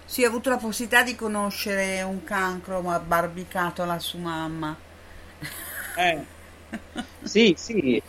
Sì, ho avuto la possibilità di conoscere un cancro ma barbicato alla sua mamma. Eh. Sì, sì,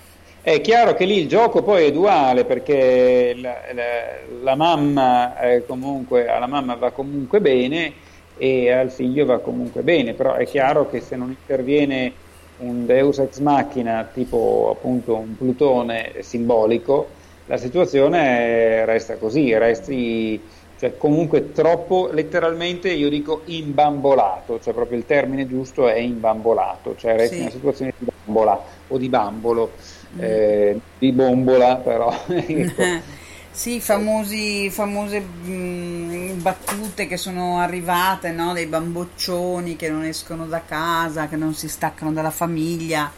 è chiaro che lì il gioco poi è duale perché la, la- la mamma eh, comunque, alla mamma va comunque bene e al figlio va comunque bene, però è chiaro che se non interviene un Deus ex machina tipo appunto un Plutone simbolico, la situazione resta così, resti cioè comunque troppo letteralmente io dico imbambolato, cioè proprio il termine giusto è imbambolato, cioè resta Sì. una situazione di bambola o di bambolo, eh, di bombola però. [laughs] ecco. [laughs] Sì, famosi, famose mm, battute che sono arrivate, no? Dei bamboccioni che non escono da casa, che non si staccano dalla famiglia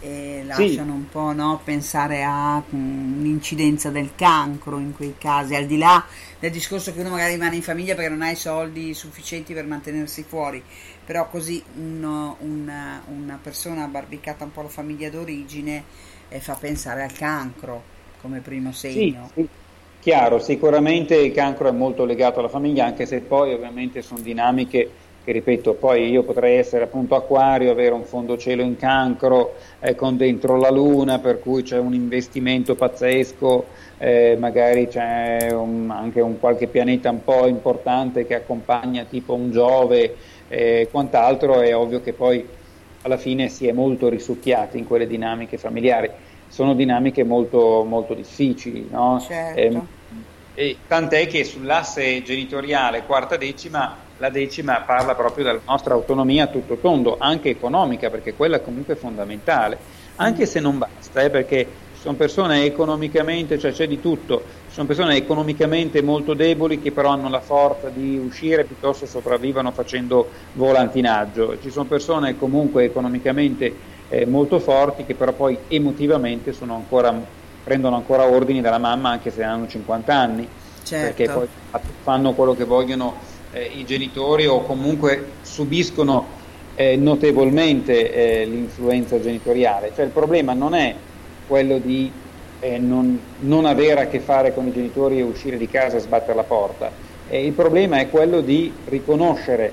e lasciano un po' no, pensare a mm, un'incidenza del cancro in quei casi, al di là del discorso che uno magari rimane in famiglia perché non ha i soldi sufficienti per mantenersi fuori, però così uno- una, una persona barbicata un po' la famiglia d'origine eh, fa pensare al cancro come primo Sì, segno. sì, chiaro, sicuramente il cancro è molto legato alla famiglia, anche se poi ovviamente sono dinamiche che, ripeto, poi io potrei essere appunto acquario, avere un fondo cielo in cancro eh, con dentro la luna, per cui c'è un investimento pazzesco, eh, magari c'è un- anche un qualche pianeta un po' importante che accompagna tipo un Giove e quant'altro, è ovvio che poi alla fine si è molto risucchiati in quelle dinamiche familiari. Sono dinamiche molto, molto difficili, no? Certo. Ehm, e tant'è che sull'asse genitoriale quarta decima, la decima parla proprio della nostra autonomia a tutto tondo, anche economica, perché quella comunque è fondamentale, anche se non basta, eh, perché ci sono persone economicamente, cioè c'è di tutto, ci sono persone economicamente molto deboli che però hanno la forza di uscire piuttosto sopravvivono facendo volantinaggio, ci sono persone comunque economicamente eh, molto forti che però poi emotivamente sono ancora, prendono ancora ordini dalla mamma anche se hanno 50 anni, Certo. perché poi fanno quello che vogliono eh, i genitori o comunque subiscono eh, notevolmente eh, l'influenza genitoriale. Cioè il problema non è quello di eh, non, non avere a che fare con i genitori e uscire di casa e sbattere la porta, Eh, il problema è quello di riconoscere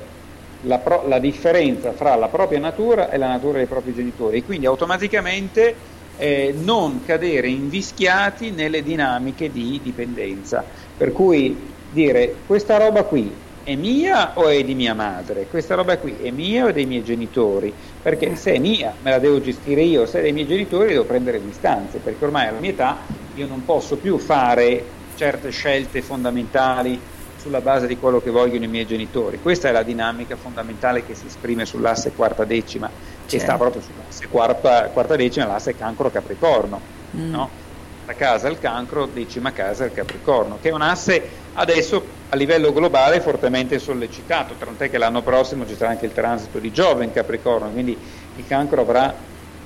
la, pro- la differenza fra la propria natura e la natura dei propri genitori e quindi automaticamente eh, non cadere invischiati nelle dinamiche di dipendenza. Per cui dire questa roba qui è mia o è di mia madre? Questa roba qui è mia o è dei miei genitori? Perché se è mia me la devo gestire io, se è dei miei genitori devo prendere distanze, perché ormai alla mia età io non posso più fare certe scelte fondamentali sulla base di quello che vogliono i miei genitori. Questa è la dinamica fondamentale che si esprime sull'asse quarta decima, che Certo. sta proprio sull'asse quarta, quarta decima, l'asse cancro capricorno. Mm. No? La casa il cancro, decima casa il capricorno, che è un asse adesso a livello globale fortemente sollecitato, tant'è che l'anno prossimo ci sarà anche il transito di Giove in capricorno, quindi il cancro avrà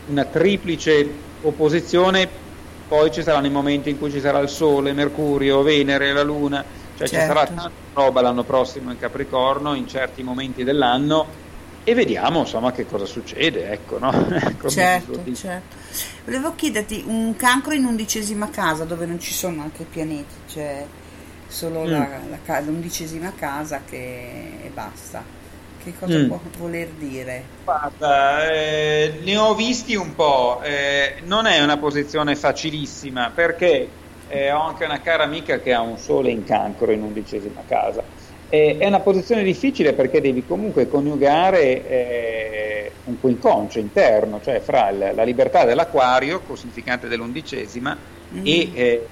una triplice opposizione, poi ci saranno i momenti in cui ci sarà il Sole, Mercurio, Venere, la Luna, cioè ci Certo. sarà tanta roba l'anno prossimo in Capricorno in certi momenti dell'anno e vediamo insomma che cosa succede, ecco, no? [laughs] Come Certo, certo. Volevo chiederti, un cancro in undicesima casa dove non ci sono anche pianeti, c'è solo Mm. la, la l'undicesima casa che e basta. Che cosa Mm. può voler dire? Guarda, eh, ne ho visti un po', eh, non è una posizione facilissima perché eh, ho anche una cara amica che ha un sole in cancro in undicesima casa. Eh, è una posizione difficile perché devi comunque coniugare eh, un quincuncio interno, cioè fra il- la libertà dell'acquario, cosificante dell'undicesima, Mm. e eh,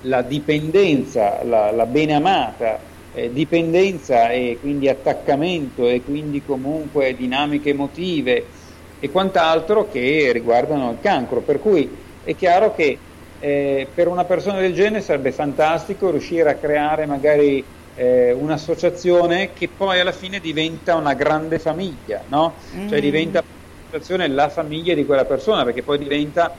la dipendenza, la, la beneamata eh, dipendenza e quindi attaccamento e quindi comunque dinamiche emotive e quant'altro che riguardano il cancro. Per cui è chiaro che eh, per una persona del genere sarebbe fantastico riuscire a creare magari eh, un'associazione che poi alla fine diventa una grande famiglia, no? Cioè Mm. diventa situazione la famiglia di quella persona, perché poi diventa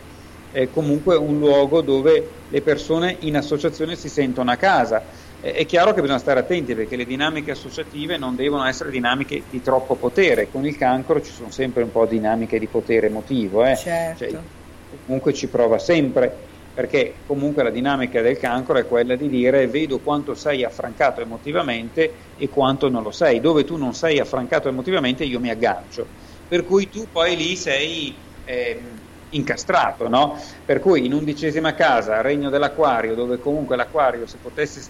eh, comunque un luogo dove le persone in associazione si sentono a casa. Eh, è chiaro che bisogna stare attenti perché le dinamiche associative non devono essere dinamiche di troppo potere, con il cancro ci sono sempre un po' dinamiche di potere emotivo, eh? Certo. Cioè, comunque ci prova sempre perché comunque la dinamica del cancro è quella di dire vedo quanto sei affrancato emotivamente e quanto non lo sei, dove tu non sei affrancato emotivamente io mi aggancio, per cui tu poi lì sei eh, incastrato, no? per cui in undicesima casa, regno dell'acquario, dove comunque l'acquario se potesse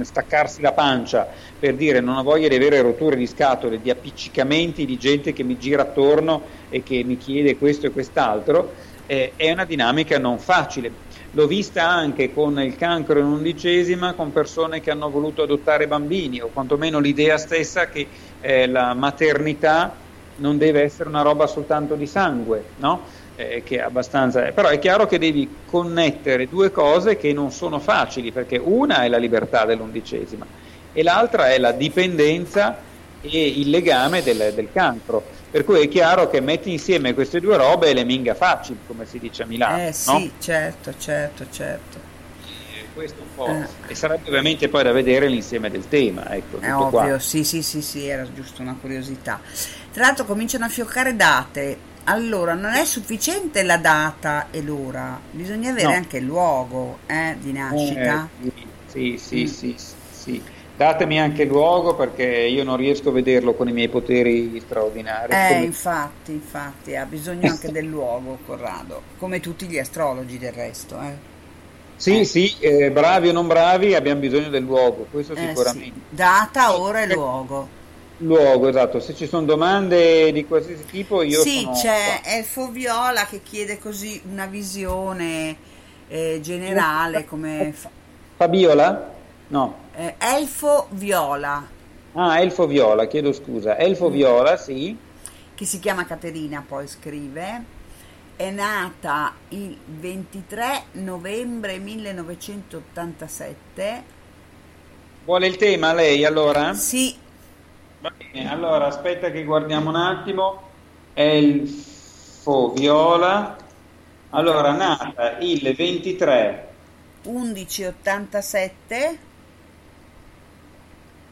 staccarsi la pancia per dire non ho voglia di avere rotture di scatole, di appiccicamenti di gente che mi gira attorno e che mi chiede questo e quest'altro, eh, è una dinamica non facile L'ho vista anche con il cancro in undicesima, con persone che hanno voluto adottare bambini, o quantomeno l'idea stessa che eh, la maternità non deve essere una roba soltanto di sangue, no? eh, che è abbastanza... Però è chiaro che devi connettere due cose che non sono facili, perché una è la libertà dell'undicesima e l'altra è la dipendenza e il legame del, del cancro. Per cui è chiaro che metti insieme queste due robe e le minga facili, come si dice a Milano. Eh sì, no? certo, certo, certo. E questo un po'. Eh. E sarebbe ovviamente poi da vedere l'insieme del tema. Ecco, È ovvio, qua. sì, sì, sì, sì, era giusto una curiosità. Tra l'altro cominciano a fioccare date. Allora, non è sufficiente la data e l'ora, bisogna avere No. anche il luogo eh, di nascita. Eh, sì, sì, Mm. sì, sì, sì. Datemi anche luogo perché io non riesco a vederlo con i miei poteri straordinari. Eh, Come- infatti, infatti, ha bisogno anche del luogo, Corrado, come tutti gli astrologi del resto. Eh. Sì, sì, eh, bravi o non bravi abbiamo bisogno del luogo, questo Eh, sicuramente. sì. Data, ora e luogo. Luogo, esatto. Se ci sono domande di qualsiasi tipo io sì, c'è qua. Elfo Viola che chiede così una visione eh, generale come fa- Fabiola? No. Eh, Elfo Viola Ah, Elfo Viola, chiedo scusa. Elfo Mm. Viola, sì. che si chiama Caterina poi scrive è nata il 23 novembre 1987 Vuole il tema lei allora? sì Va bene, allora aspetta che guardiamo un attimo. Elfo Viola. Allora, nata il 23 1187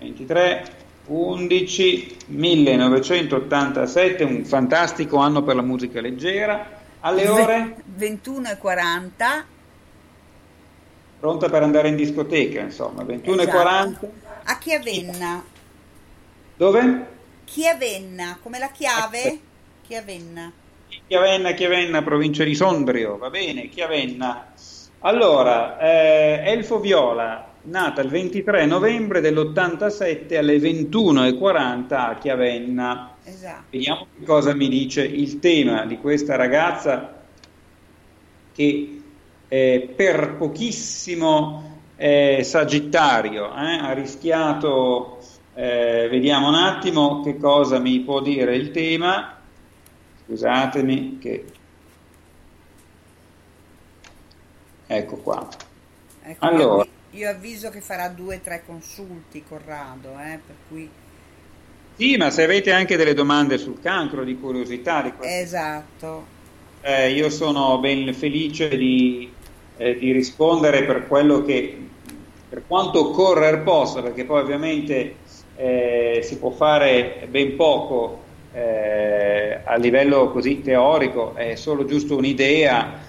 23 11 1987, un fantastico anno per la musica leggera. Alle ore 21 e 40 pronta per andare in discoteca, insomma, 21 e Esatto. 40. a Chiavenna Dove? Chiavenna come la chiave Chiavenna Chiavenna, Chiavenna, provincia di Sondrio, va bene, Chiavenna. Allora, eh, Elfo Viola, nata il 23 novembre dell'87 alle 21.40 a Chiavenna. esatto Vediamo che cosa mi dice il tema di questa ragazza che eh, per pochissimo eh, Sagittario eh, ha rischiato, eh, vediamo un attimo che cosa mi può dire il tema. Scusatemi che... Ecco qua. Ecco, Allora. io, io avviso che farà due o tre consulti Corrado eh, per cui Sì, ma se avete anche delle domande sul cancro, di curiosità, di qualsiasi esatto Eh, io sono ben felice di, eh, di rispondere per quello che, per quanto occorrer possa, perché poi ovviamente eh, si può fare ben poco eh, a livello così teorico, è solo giusto un'idea.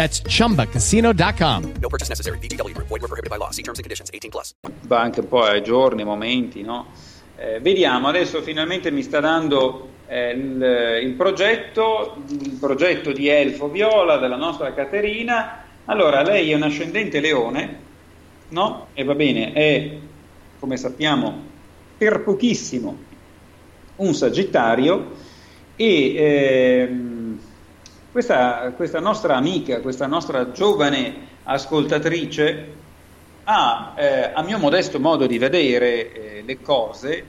That's chumbacasino.com. No purchase necessary. VGW Group. Void were prohibited by law. See terms and conditions. 18 plus. va anche un po' ai giorni, ai momenti, no? Eh, vediamo, adesso finalmente mi sta dando eh, il, il progetto, il progetto di Elfo Viola della nostra Caterina. Allora, lei è un ascendente leone, no? E va bene, è, come sappiamo, per pochissimo un sagittario e ehm, questa, questa nostra amica, questa nostra giovane ascoltatrice ha, eh, a mio modesto modo di vedere eh, le cose,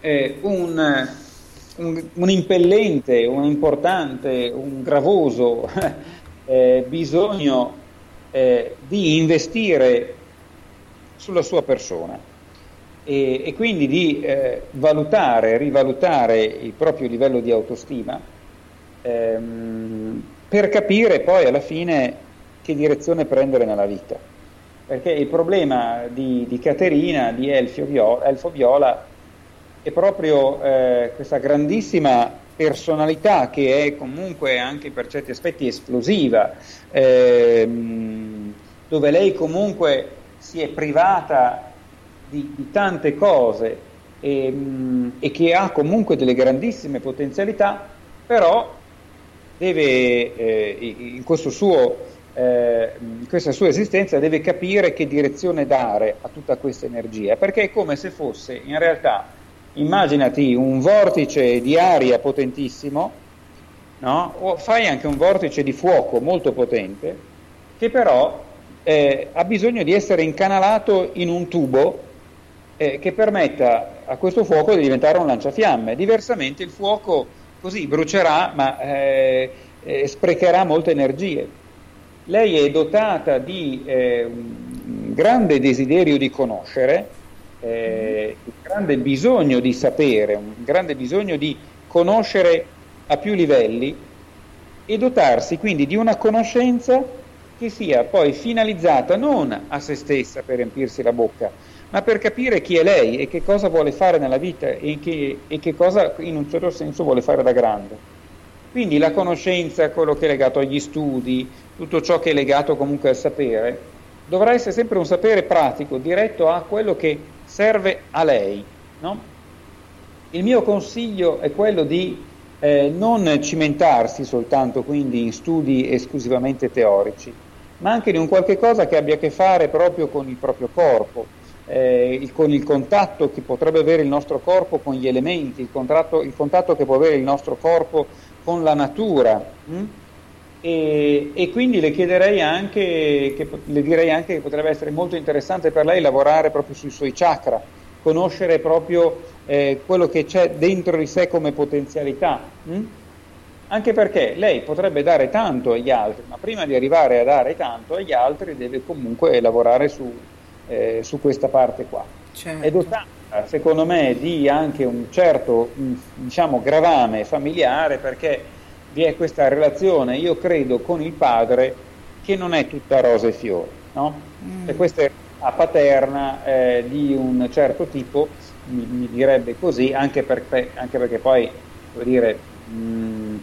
eh, un, un, un impellente, un importante, un gravoso [laughs] eh, bisogno eh, di investire sulla sua persona e, e quindi di eh, valutare, rivalutare il proprio livello di autostima ehm, per capire poi alla fine che direzione prendere nella vita. Perché il problema di, di Caterina, di Elfio Viola, Elfo Viola, è proprio eh, questa grandissima personalità che è comunque anche per certi aspetti esplosiva, ehm, dove lei comunque si è privata di, di tante cose e, mh, e che ha comunque delle grandissime potenzialità, però deve eh, in, suo, eh, in questa sua esistenza deve capire che direzione dare a tutta questa energia, perché è come se fosse in realtà, immaginati un vortice di aria potentissimo, no? o fai anche un vortice di fuoco molto potente, che però eh, ha bisogno di essere incanalato in un tubo eh, che permetta a questo fuoco di diventare un lanciafiamme, diversamente il fuoco così brucerà ma eh, eh, sprecherà molte energie. Lei è dotata di eh, un grande desiderio di conoscere, eh, un grande bisogno di sapere, un grande bisogno di conoscere a più livelli e dotarsi quindi di una conoscenza che sia poi finalizzata non a se stessa per riempirsi la bocca, ma per capire chi è lei e che cosa vuole fare nella vita e che, e che cosa in un certo senso vuole fare da grande. Quindi la conoscenza, quello che è legato agli studi, tutto ciò che è legato comunque al sapere, dovrà essere sempre un sapere pratico, diretto a quello che serve a lei. No? Il mio consiglio è quello di eh, non cimentarsi soltanto quindi in studi esclusivamente teorici, ma anche di un qualche cosa che abbia a che fare proprio con il proprio corpo, eh, con il contatto che potrebbe avere il nostro corpo con gli elementi, il, il contatto che può avere il nostro corpo con la natura. Hm? E, e, quindi le chiederei anche, che, le direi anche che potrebbe essere molto interessante per lei lavorare proprio sui suoi chakra, conoscere proprio eh, quello che c'è dentro di sé come potenzialità. Hm? Anche perché lei potrebbe dare tanto agli altri, ma prima di arrivare a dare tanto agli altri deve comunque lavorare su, eh, su questa parte qua. Certo. È dotata, secondo me, di anche un certo diciamo, gravame familiare perché vi è questa relazione, io credo, con il padre che non è tutta rose e fiori. No? Mm. E questa è la paterna eh, di un certo tipo, mi, mi direbbe così, anche, per, anche perché poi, vuol dire, mh,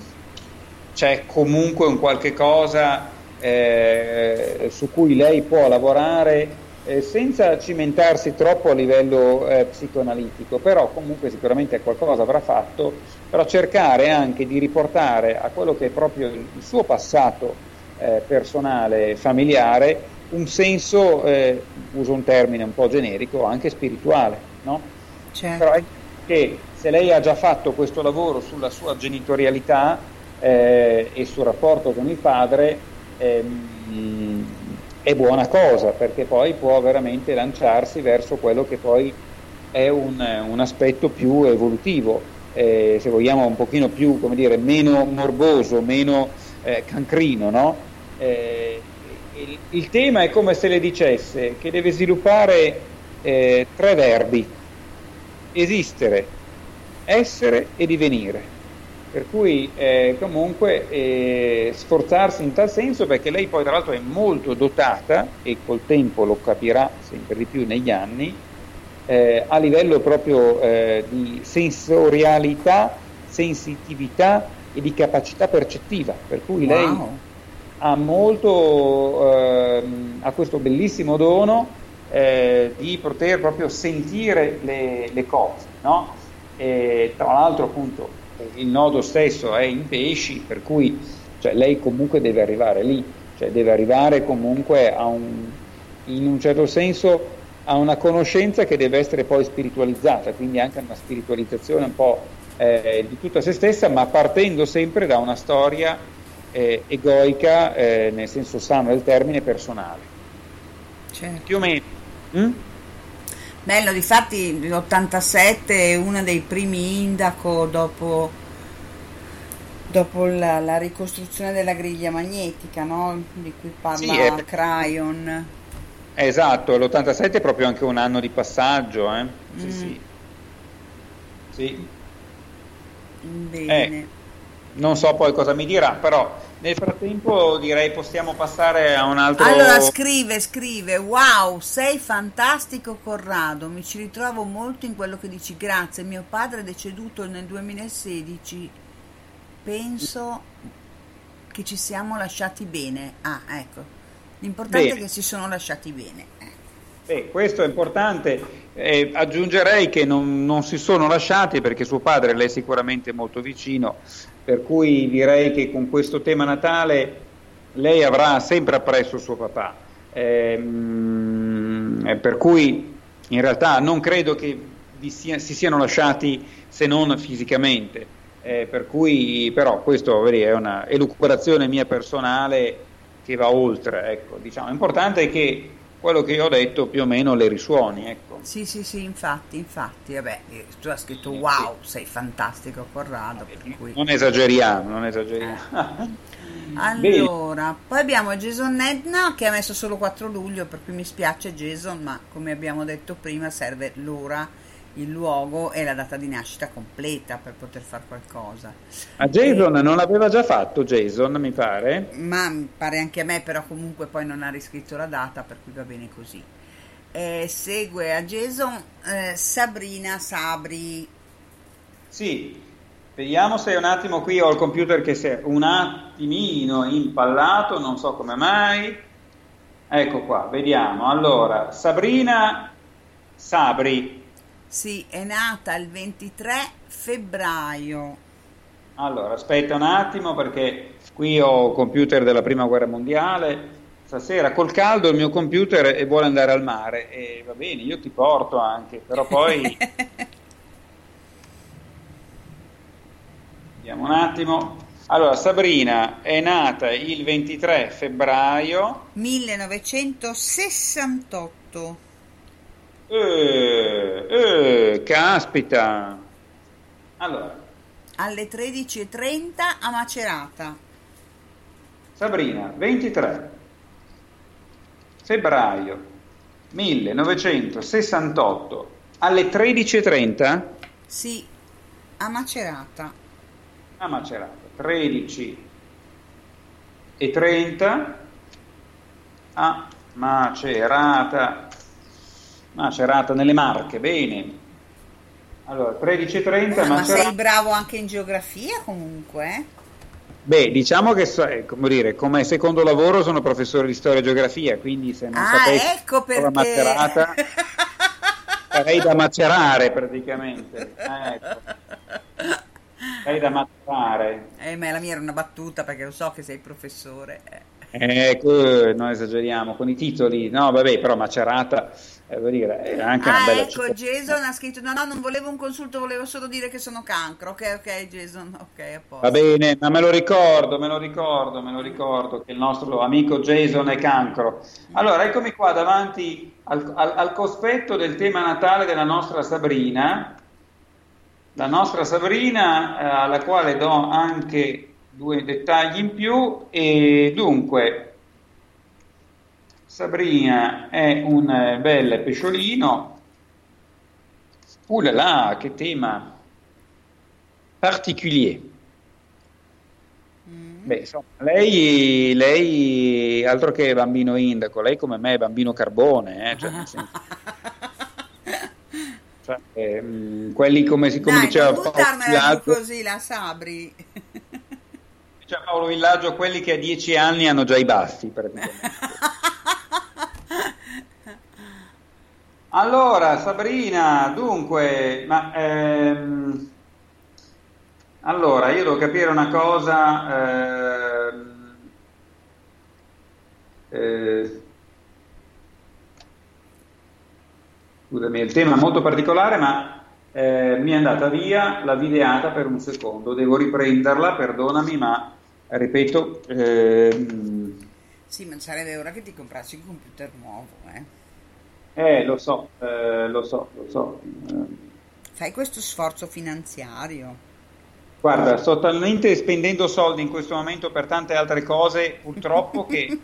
c'è comunque un qualche cosa eh, su cui lei può lavorare eh, senza cimentarsi troppo a livello eh, psicoanalitico, però comunque sicuramente qualcosa avrà fatto, però cercare anche di riportare a quello che è proprio il, il suo passato eh, personale, familiare, un senso, eh, uso un termine un po' generico, anche spirituale, no? Certo. Però è che se lei ha già fatto questo lavoro sulla sua genitorialità eh, e sul rapporto con il padre, ehm, è buona cosa perché poi può veramente lanciarsi verso quello che poi è un, un aspetto più evolutivo, eh, se vogliamo un pochino più, come dire, meno morboso, meno eh, cancrino, no? Eh, il, il, tema è come se le dicesse che deve sviluppare eh, tre verbi, esistere, essere e divenire. Per cui eh, comunque eh, sforzarsi in tal senso perché lei poi tra l'altro è molto dotata e col tempo lo capirà sempre di più negli anni eh, a livello proprio eh, di sensorialità, sensitività e di capacità percettiva, per cui lei Wow. ha molto, ehm, ha questo bellissimo dono eh, di poter proprio sentire le, le cose, no? E tra l'altro appunto il nodo stesso è in pesci, per cui cioè, lei comunque deve arrivare lì, cioè deve arrivare comunque a un, in un certo senso a una conoscenza che deve essere poi spiritualizzata, quindi anche una spiritualizzazione un po' eh, di tutta se stessa, ma partendo sempre da una storia eh, egoica, eh, nel senso sano del termine, personale. Certo. Più o meno. Mm? Bello, difatti l'87 è uno dei primi indaco dopo, dopo la, la ricostruzione della griglia magnetica, no? Di cui parla Sì, è- Cryon. Esatto, l'87 è proprio anche un anno di passaggio, eh? Sì, Mm. sì. Sì. Bene. Eh, non so poi cosa mi dirà, però nel frattempo direi possiamo passare a un altro... Allora scrive, scrive, wow, sei fantastico Corrado, mi ci ritrovo molto in quello che dici, grazie, mio padre è deceduto nel 2016, penso che ci siamo lasciati bene. Ah, ecco, l'importante Bene. è che si sono lasciati bene. Eh. Beh, questo è importante. Eh, aggiungerei che non, non si sono lasciati perché suo padre le è sicuramente molto vicino, per cui direi che con questo tema Natale lei avrà sempre appresso suo papà. Ehm, eh, per cui in realtà non credo che sia- si siano lasciati se non fisicamente. Eh, per cui però questo vedi, è una elucubrazione mia personale che va oltre. Ecco. Diciamo, l'importante è che quello che io ho detto più o meno le risuoni. Ecco. Sì, sì, sì, infatti, infatti, vabbè, eh, tu hai scritto Sì, wow, sei fantastico Corrado, per cui... Non esageriamo, non esageriamo. Bene. [laughs] Allora, poi abbiamo Jason Edna che ha messo solo 4 luglio, per cui mi spiace Jason, ma come abbiamo detto prima serve l'ora, il luogo e la data di nascita completa per poter fare qualcosa. Ma Jason non l'aveva già fatto, Jason, mi pare. Ma mi pare anche a me, però comunque poi non ha riscritto la data, per cui va bene così. Eh, segue a Jason eh, Sabrina Sabri. Sì, vediamo se un attimo qui ho il computer che si è un attimino impallato, non so come mai. Ecco qua, vediamo. Allora, Sabrina Sabri. Sì, è nata il 23 febbraio. Allora, aspetta un attimo perché qui ho il computer della prima guerra mondiale. Stasera col caldo il mio computer e vuole andare al mare e va bene, io ti porto anche, però poi [laughs] vediamo un attimo. Allora, Sabrina è nata il 23 febbraio. 1968. Eh, eh, caspita. Allora, alle 13.30 a Macerata. Sabrina, 23 febbraio 1968 alle 13.30 Sì, a Macerata. a Macerata. 13 e 30 a Macerata. Macerata nelle Marche, bene. Allora, 13 e 30 Ah, ma Macerata. sei bravo anche in geografia comunque, eh? Beh, diciamo che eh, come, dire, come secondo lavoro sono professore di storia e geografia, quindi se non Ah, sapessi ecco perché. Macerata, sarei da macerare praticamente. Eh, ecco. Sarei da macerare. Eh, ma la mia era una battuta perché lo so che sei professore. eh. Ecco, non esageriamo con i titoli, no, vabbè, però Macerata, eh, dire, è anche una Ah, bella ecco, città. Jason ha scritto: No, no, non volevo un consulto, volevo solo dire che sono cancro. Ok, ok, Jason, ok, a posto. Va bene, ma me lo ricordo, me lo ricordo, me lo ricordo che il nostro amico Jason è cancro. Allora, eccomi qua davanti al, al- al cospetto del tema natale della nostra Sabrina, la nostra Sabrina eh, alla quale do anche due dettagli in più e dunque Sabrina è un eh, bel pesciolino. Uh là là, che tema particulier. Beh, insomma, lei, lei altro che bambino indaco, lei come me è bambino carbone, eh, cioè, [laughs] cioè, ehm, quelli come, si- come Dai, diceva non l'altro- così la Sabri. dice a Paolo Villaggio quelli che a dieci anni hanno già i baffi. praticamente. [laughs] allora, Sabrina, dunque, ma, ehm, allora, io devo capire una cosa. ehm, eh, scusami, il tema è molto particolare, ma eh, mi è andata via la videata per un secondo. Devo riprenderla, perdonami, ma ripeto. ehm, Sì, ma sarebbe ora che ti comprassi un computer nuovo, eh. Eh, lo so, eh, lo so, lo so. eh. Fai questo sforzo finanziario. Guarda, sto talmente spendendo soldi in questo momento per tante altre cose, purtroppo, [laughs] che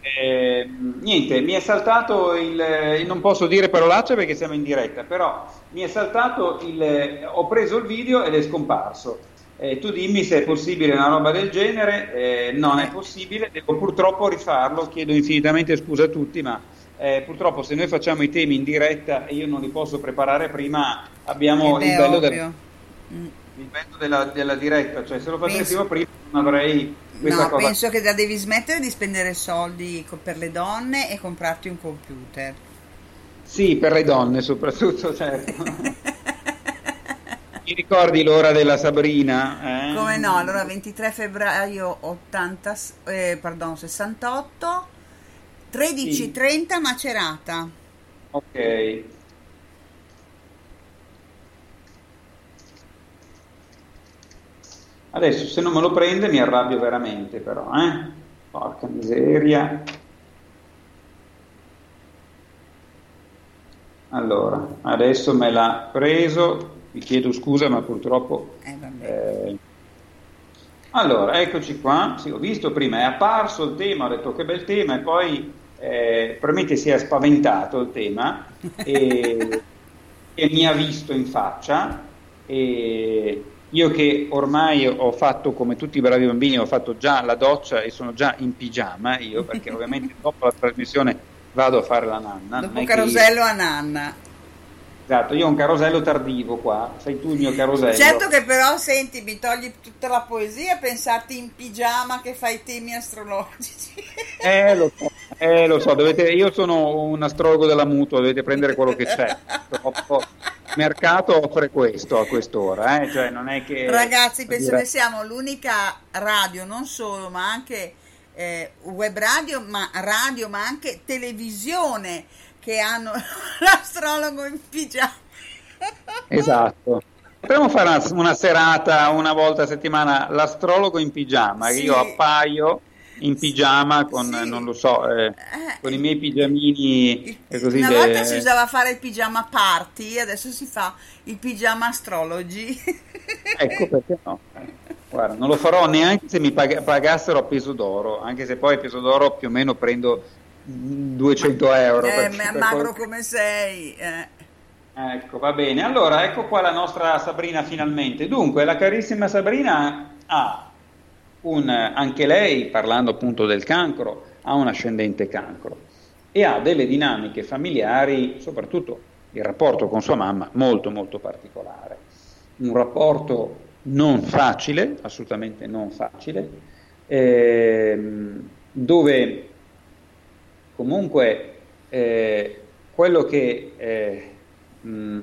eh, niente, mi è saltato il. Non posso dire parolacce perché siamo in diretta, però mi è saltato il. Ho preso il video ed è scomparso. Eh, tu dimmi se è possibile una roba del genere. Eh, non è possibile, devo purtroppo rifarlo. Chiedo infinitamente scusa a tutti, ma eh, purtroppo se noi facciamo i temi in diretta e io non li posso preparare prima, abbiamo Ed il è bello del. Mm. il bello della, della diretta, cioè se lo Penso- facessimo prima non avrei questa No, cosa. penso che la devi smettere di spendere soldi per le donne e comprarti un computer. Sì, per le donne soprattutto, [laughs] certo. Ti ricordi l'ora della Sabrina? eh? Come no? Allora 23 febbraio 80, eh, pardon, 68, 13.30 Macerata. Ok. Adesso se non me lo prende mi arrabbio veramente però, eh? Porca miseria. Allora, adesso me l'ha preso, vi chiedo scusa ma purtroppo... Eh, eh, Allora, eccoci qua, sì, ho visto prima, è apparso il tema, ho detto che bel tema e poi eh, probabilmente si è spaventato il tema e, [laughs] e mi ha visto in faccia e io che ormai ho fatto come tutti i bravi bambini, ho fatto già la doccia e sono già in pigiama io perché ovviamente [laughs] dopo la trasmissione vado a fare la nanna. Dopo è che- carosello a nanna. Esatto, io ho un carosello tardivo qua, sei tu il mio carosello. Certo che però, senti, mi togli tutta la poesia pensarti in pigiama che fai temi astrologici. Eh, lo so, eh, lo so, dovete- io sono un astrologo della mutua, dovete prendere quello che c'è. Purtroppo Il mercato offre questo a quest'ora, eh, cioè non è che... Ragazzi, penso dire- che siamo l'unica radio, non solo, ma anche eh, web radio, ma radio, ma anche televisione che hanno [laughs] l'astrologo in pigiama. Esatto. Potremmo fare una, una serata una volta a settimana, l'astrologo in pigiama, Sì. io appaio in pigiama con, Sì. non lo so, eh, Eh, con i miei pigiamini e così. Una de- volta si usava fare il pigiama party, adesso si fa il pigiama astrology. [laughs] Ecco perché no. Guarda, non lo farò neanche se mi pag- pagassero a peso d'oro, anche se poi a peso d'oro più o meno prendo 200 euro. Eh, ma per magro quello- come sei. eh. Ecco, va bene. Allora, ecco qua la nostra Sabrina finalmente. Dunque, la carissima Sabrina ha un, anche lei, parlando appunto del cancro, ha un ascendente cancro e ha delle dinamiche familiari, soprattutto il rapporto con sua mamma, molto molto particolare. Un rapporto non facile, assolutamente non facile, ehm, dove comunque eh, quello che eh, mh,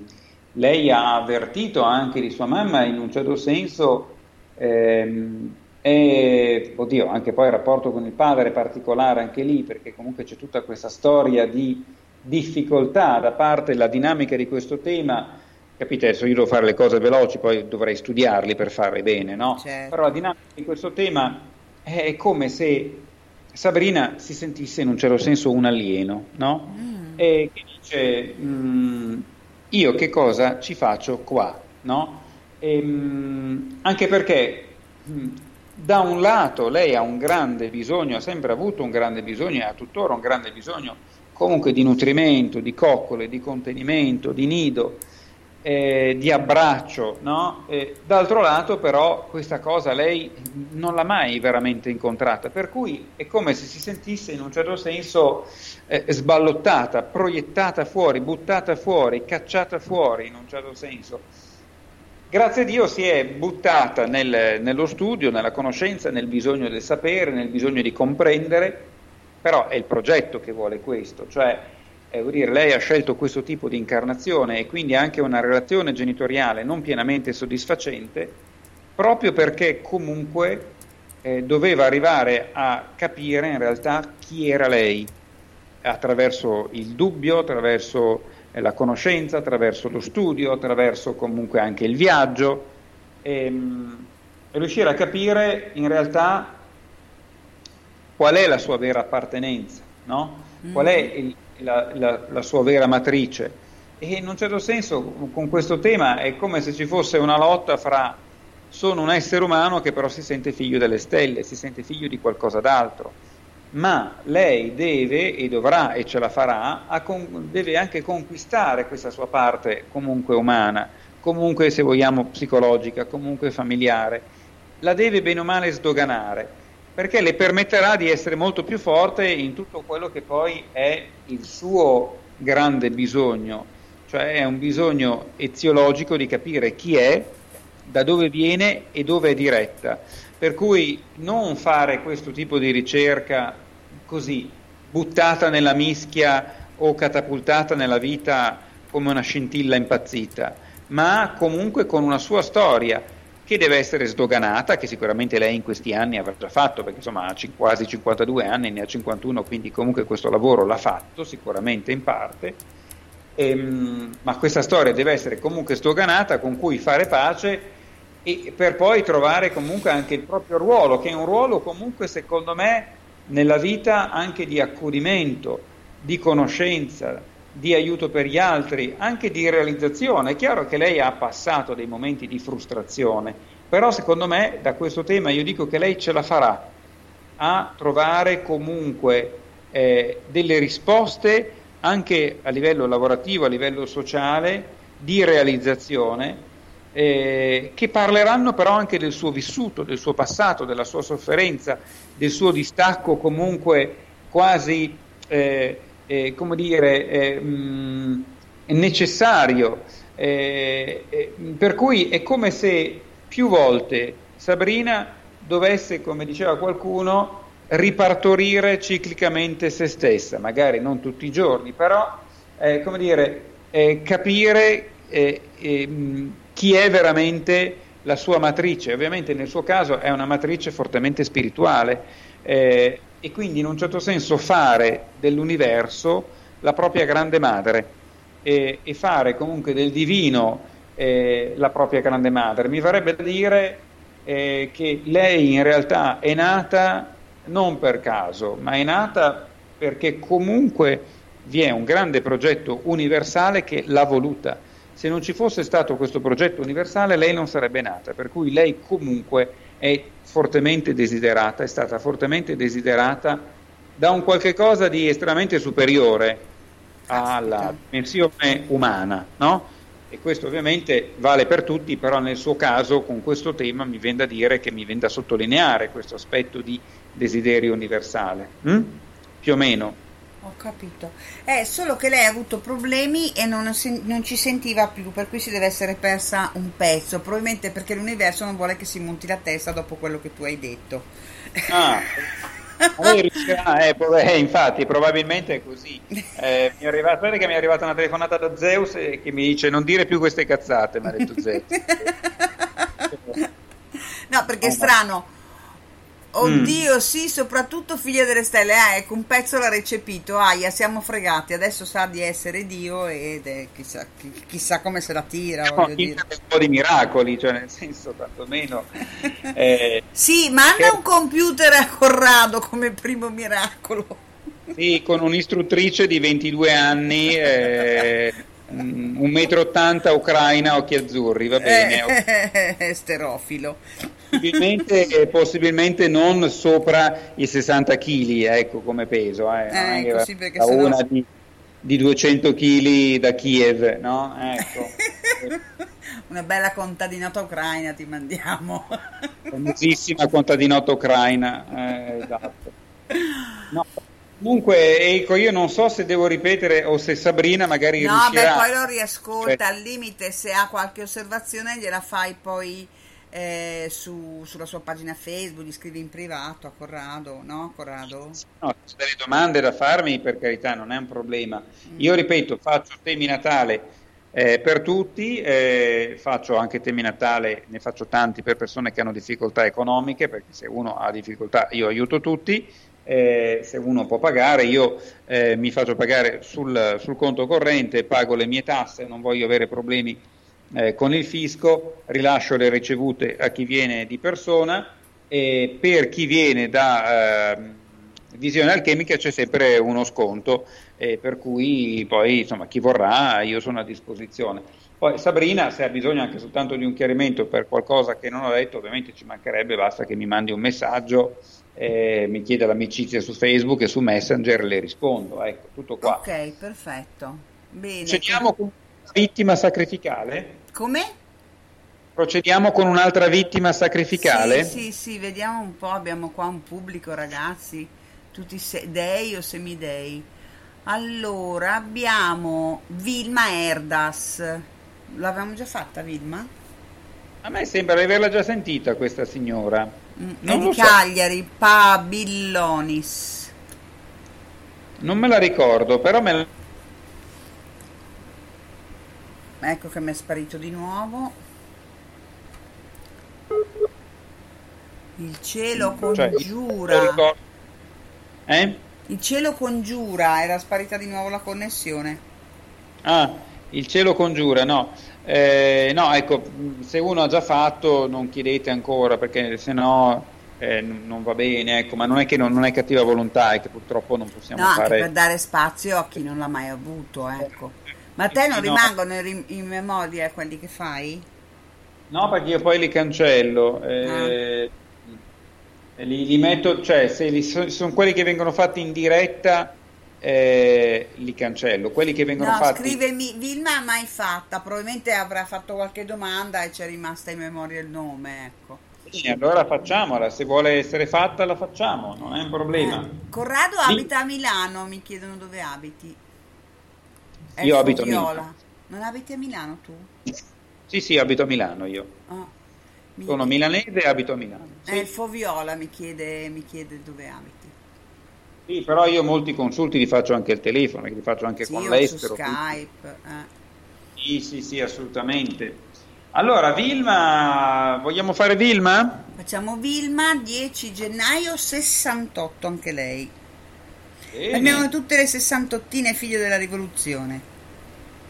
lei ha avvertito anche di sua mamma in un certo senso ehm, è, oddio, anche poi il rapporto con il padre è particolare anche lì perché comunque c'è tutta questa storia di difficoltà da parte della dinamica di questo tema capite adesso io devo fare le cose veloci poi dovrei studiarli per farle bene no? Certo. però la dinamica di questo tema è come se Sabrina si sentisse in un certo senso un alieno, no? E che dice, "Mm, io che cosa ci faccio qua, no? E, mm, anche perché mm, da un lato lei ha un grande bisogno, ha sempre avuto un grande bisogno e ha tuttora un grande bisogno comunque di nutrimento, di coccole, di contenimento, di nido, eh, di abbraccio, no? Eh, d'altro lato però questa cosa lei non l'ha mai veramente incontrata, per cui è come se si sentisse in un certo senso eh, sballottata, proiettata fuori, buttata fuori, cacciata fuori in un certo senso. grazie a Dio si è buttata nel- nello studio, nella conoscenza, nel bisogno del sapere, nel bisogno di comprendere, però è il progetto che vuole questo, cioè eh, dire, lei ha scelto questo tipo di incarnazione e quindi anche una relazione genitoriale non pienamente soddisfacente, proprio perché comunque eh, doveva arrivare a capire in realtà chi era lei, attraverso il dubbio, attraverso eh, la conoscenza, attraverso lo studio, attraverso comunque anche il viaggio, ehm, e riuscire a capire in realtà qual è la sua vera appartenenza, no? qual è il- la, la- la sua vera matrice. E in un certo senso con questo tema è come se ci fosse una lotta fra sono un essere umano che però si sente figlio delle stelle, si sente figlio di qualcosa d'altro, ma lei deve e dovrà e ce la farà, con- deve anche conquistare questa sua parte comunque umana, comunque se vogliamo psicologica, comunque familiare, la deve bene o male sdoganare, perché le permetterà di essere molto più forte in tutto quello che poi è il suo grande bisogno, cioè è un bisogno eziologico di capire chi è, da dove viene e dove è diretta. Per cui non fare questo tipo di ricerca così buttata nella mischia o catapultata nella vita come una scintilla impazzita, ma comunque con una sua storia che deve essere sdoganata, che sicuramente lei in questi anni avrà già fatto, perché insomma ha cin- quasi 52 anni, ne ha 51, quindi comunque questo lavoro l'ha fatto, sicuramente in parte, Ehm, ma questa storia deve essere comunque sdoganata con cui fare pace e per poi trovare comunque anche il proprio ruolo, che è un ruolo comunque secondo me nella vita anche di accudimento, di conoscenza, di aiuto per gli altri, anche di realizzazione. È chiaro che lei ha passato dei momenti di frustrazione, però secondo me da questo tema io dico che lei ce la farà a trovare comunque eh, delle risposte anche a livello lavorativo, a livello sociale, di realizzazione, eh, che parleranno però anche del suo vissuto, del suo passato, della sua sofferenza, del suo distacco comunque quasi, eh, eh, come dire, eh, mh, necessario. Eh, per cui è come se più volte Sabrina dovesse, come diceva qualcuno, ripartorire ciclicamente se stessa, magari non tutti i giorni, però come dire, capire ehm, chi è veramente la sua matrice. Ovviamente nel suo caso è una matrice fortemente spirituale eh, e quindi in un certo senso fare dell'universo la propria grande madre e, e fare comunque del divino eh, la propria grande madre. Mi verrebbe da dire eh, che lei in realtà è nata non per caso, ma è nata perché comunque vi è un grande progetto universale che l'ha voluta. Se non ci fosse stato questo progetto universale, lei non sarebbe nata, per cui lei comunque è fortemente desiderata, è stata fortemente desiderata da un qualche cosa di estremamente superiore alla dimensione umana, no? E questo ovviamente vale per tutti, però nel suo caso con questo tema mi viene da dire che mi viene da sottolineare questo aspetto di desiderio universale. Mm? Più o meno. Ho capito. È solo che lei ha avuto problemi e non, non ci sentiva più, per cui si deve essere persa un pezzo, probabilmente perché l'universo non vuole che si monti la testa dopo quello che tu hai detto. Ah, [laughs] riuscirà, eh, eh, infatti, probabilmente è così. Eh, mi è arrivata, mi è arrivata una telefonata da Zeus che mi dice non dire più queste cazzate, mi ha detto Zeus. [laughs] No, perché è strano. Oddio, sì, soprattutto figlia delle stelle. Ah, ecco, un pezzo l'ha recepito. Aia, siamo fregati. Adesso sa di essere Dio ed è, chissà, chi- chissà come se la tira, No, dire. un po' di miracoli, cioè nel senso, tantomeno... [laughs] Eh, Sì, manda un computer a Corrado come primo miracolo. Sì, con un'istruttrice di 22 anni, eh, [laughs] un metro ottanta ucraina, occhi azzurri, va bene. Eh, [laughs] sterofilo. Possibilmente, possibilmente non sopra i 60 kg, ecco, come peso. Eh, Eh, ecco, sì, perché sennò- una di, di 200 kg da Kiev, no? Ecco. [laughs] Una bella contadinata ucraina ti mandiamo. famosissima contadinota ucraina, eh, esatto. No, Comunque, ecco, io non so se devo ripetere o se Sabrina magari No, riuscirà... beh, poi lo riascolta, Cioè- al limite se ha qualche osservazione gliela fai poi eh, su- sulla sua pagina Facebook, gli scrivi in privato a Corrado, no Corrado? No, se delle domande da farmi, per carità, non è un problema. Io ripeto, faccio temi Natale eh, per tutti, eh, faccio anche temi Natale, ne faccio tanti per persone che hanno difficoltà economiche, perché se uno ha difficoltà io aiuto tutti, eh, se uno può pagare, io eh, mi faccio pagare sul, sul conto corrente, pago le mie tasse, non voglio avere problemi eh, con il fisco, rilascio le ricevute a chi viene di persona e per chi viene da ehm, visione alchemica c'è sempre uno sconto, eh, per cui poi insomma chi vorrà io sono a disposizione. Poi Sabrina, se ha bisogno anche soltanto di un chiarimento per qualcosa che non ho detto, ovviamente ci mancherebbe, basta che mi mandi un messaggio, eh, mi chieda l'amicizia su Facebook e su Messenger le rispondo. Ecco, tutto qua. Ok, perfetto. Bene. Procediamo con una vittima sacrificale? Come? Procediamo con un'altra vittima sacrificale? Sì, sì, sì, vediamo un po', abbiamo qua un pubblico ragazzi, tutti se- dei o semidei. Allora, abbiamo Vilma Erdas. L'avevamo già fatta Vilma? A me sembra di averla già sentita questa signora. Mm, è di lo so. Cagliari, Pabillonis. Non me la ricordo, però me la... Ecco che mi è sparito di nuovo. Il cielo cioè, congiura. ricordo. Eh? Il cielo congiura, era sparita di nuovo la connessione. Ah, il cielo congiura, no. Eh, no, ecco, se uno ha già fatto non chiedete ancora perché se no eh, non va bene, ecco, ma non è che non, non è cattiva volontà, è che purtroppo non possiamo No, fare... per dare spazio a chi non l'ha mai avuto, ecco. Ma a te non No. rimangono in, in memoria quelli che fai? No, perché io poi li cancello. Ah. eh, e li, li metto, cioè, se so- sono quelli che vengono fatti in diretta, eh, li cancello. Quelli che vengono No, fatti. scrivemi, Vilma mai fatta, probabilmente avrà fatto qualche domanda e c'è rimasta in memoria il nome, ecco. Sì, allora facciamola, se vuole essere fatta la facciamo, non è un problema. Eh, Corrado Sì. abita a Milano, mi chiedono dove abiti. È Io abito a Foviola. Milano. Non abiti a Milano tu? Sì, sì, abito a Milano io. Ah. Mi- Sono milanese e abito a Milano. Eh, il Foviola mi chiede, mi chiede dove abiti. Sì, però io molti consulti li faccio anche al telefono, li faccio anche Sì, con o su l'estero. Skype. eh. Sì, sì, sì, assolutamente. Allora, Vilma, vogliamo fare Vilma? Facciamo Vilma, 10 gennaio 68, anche lei. Bene. Abbiamo tutte le sessantottine figlie della rivoluzione.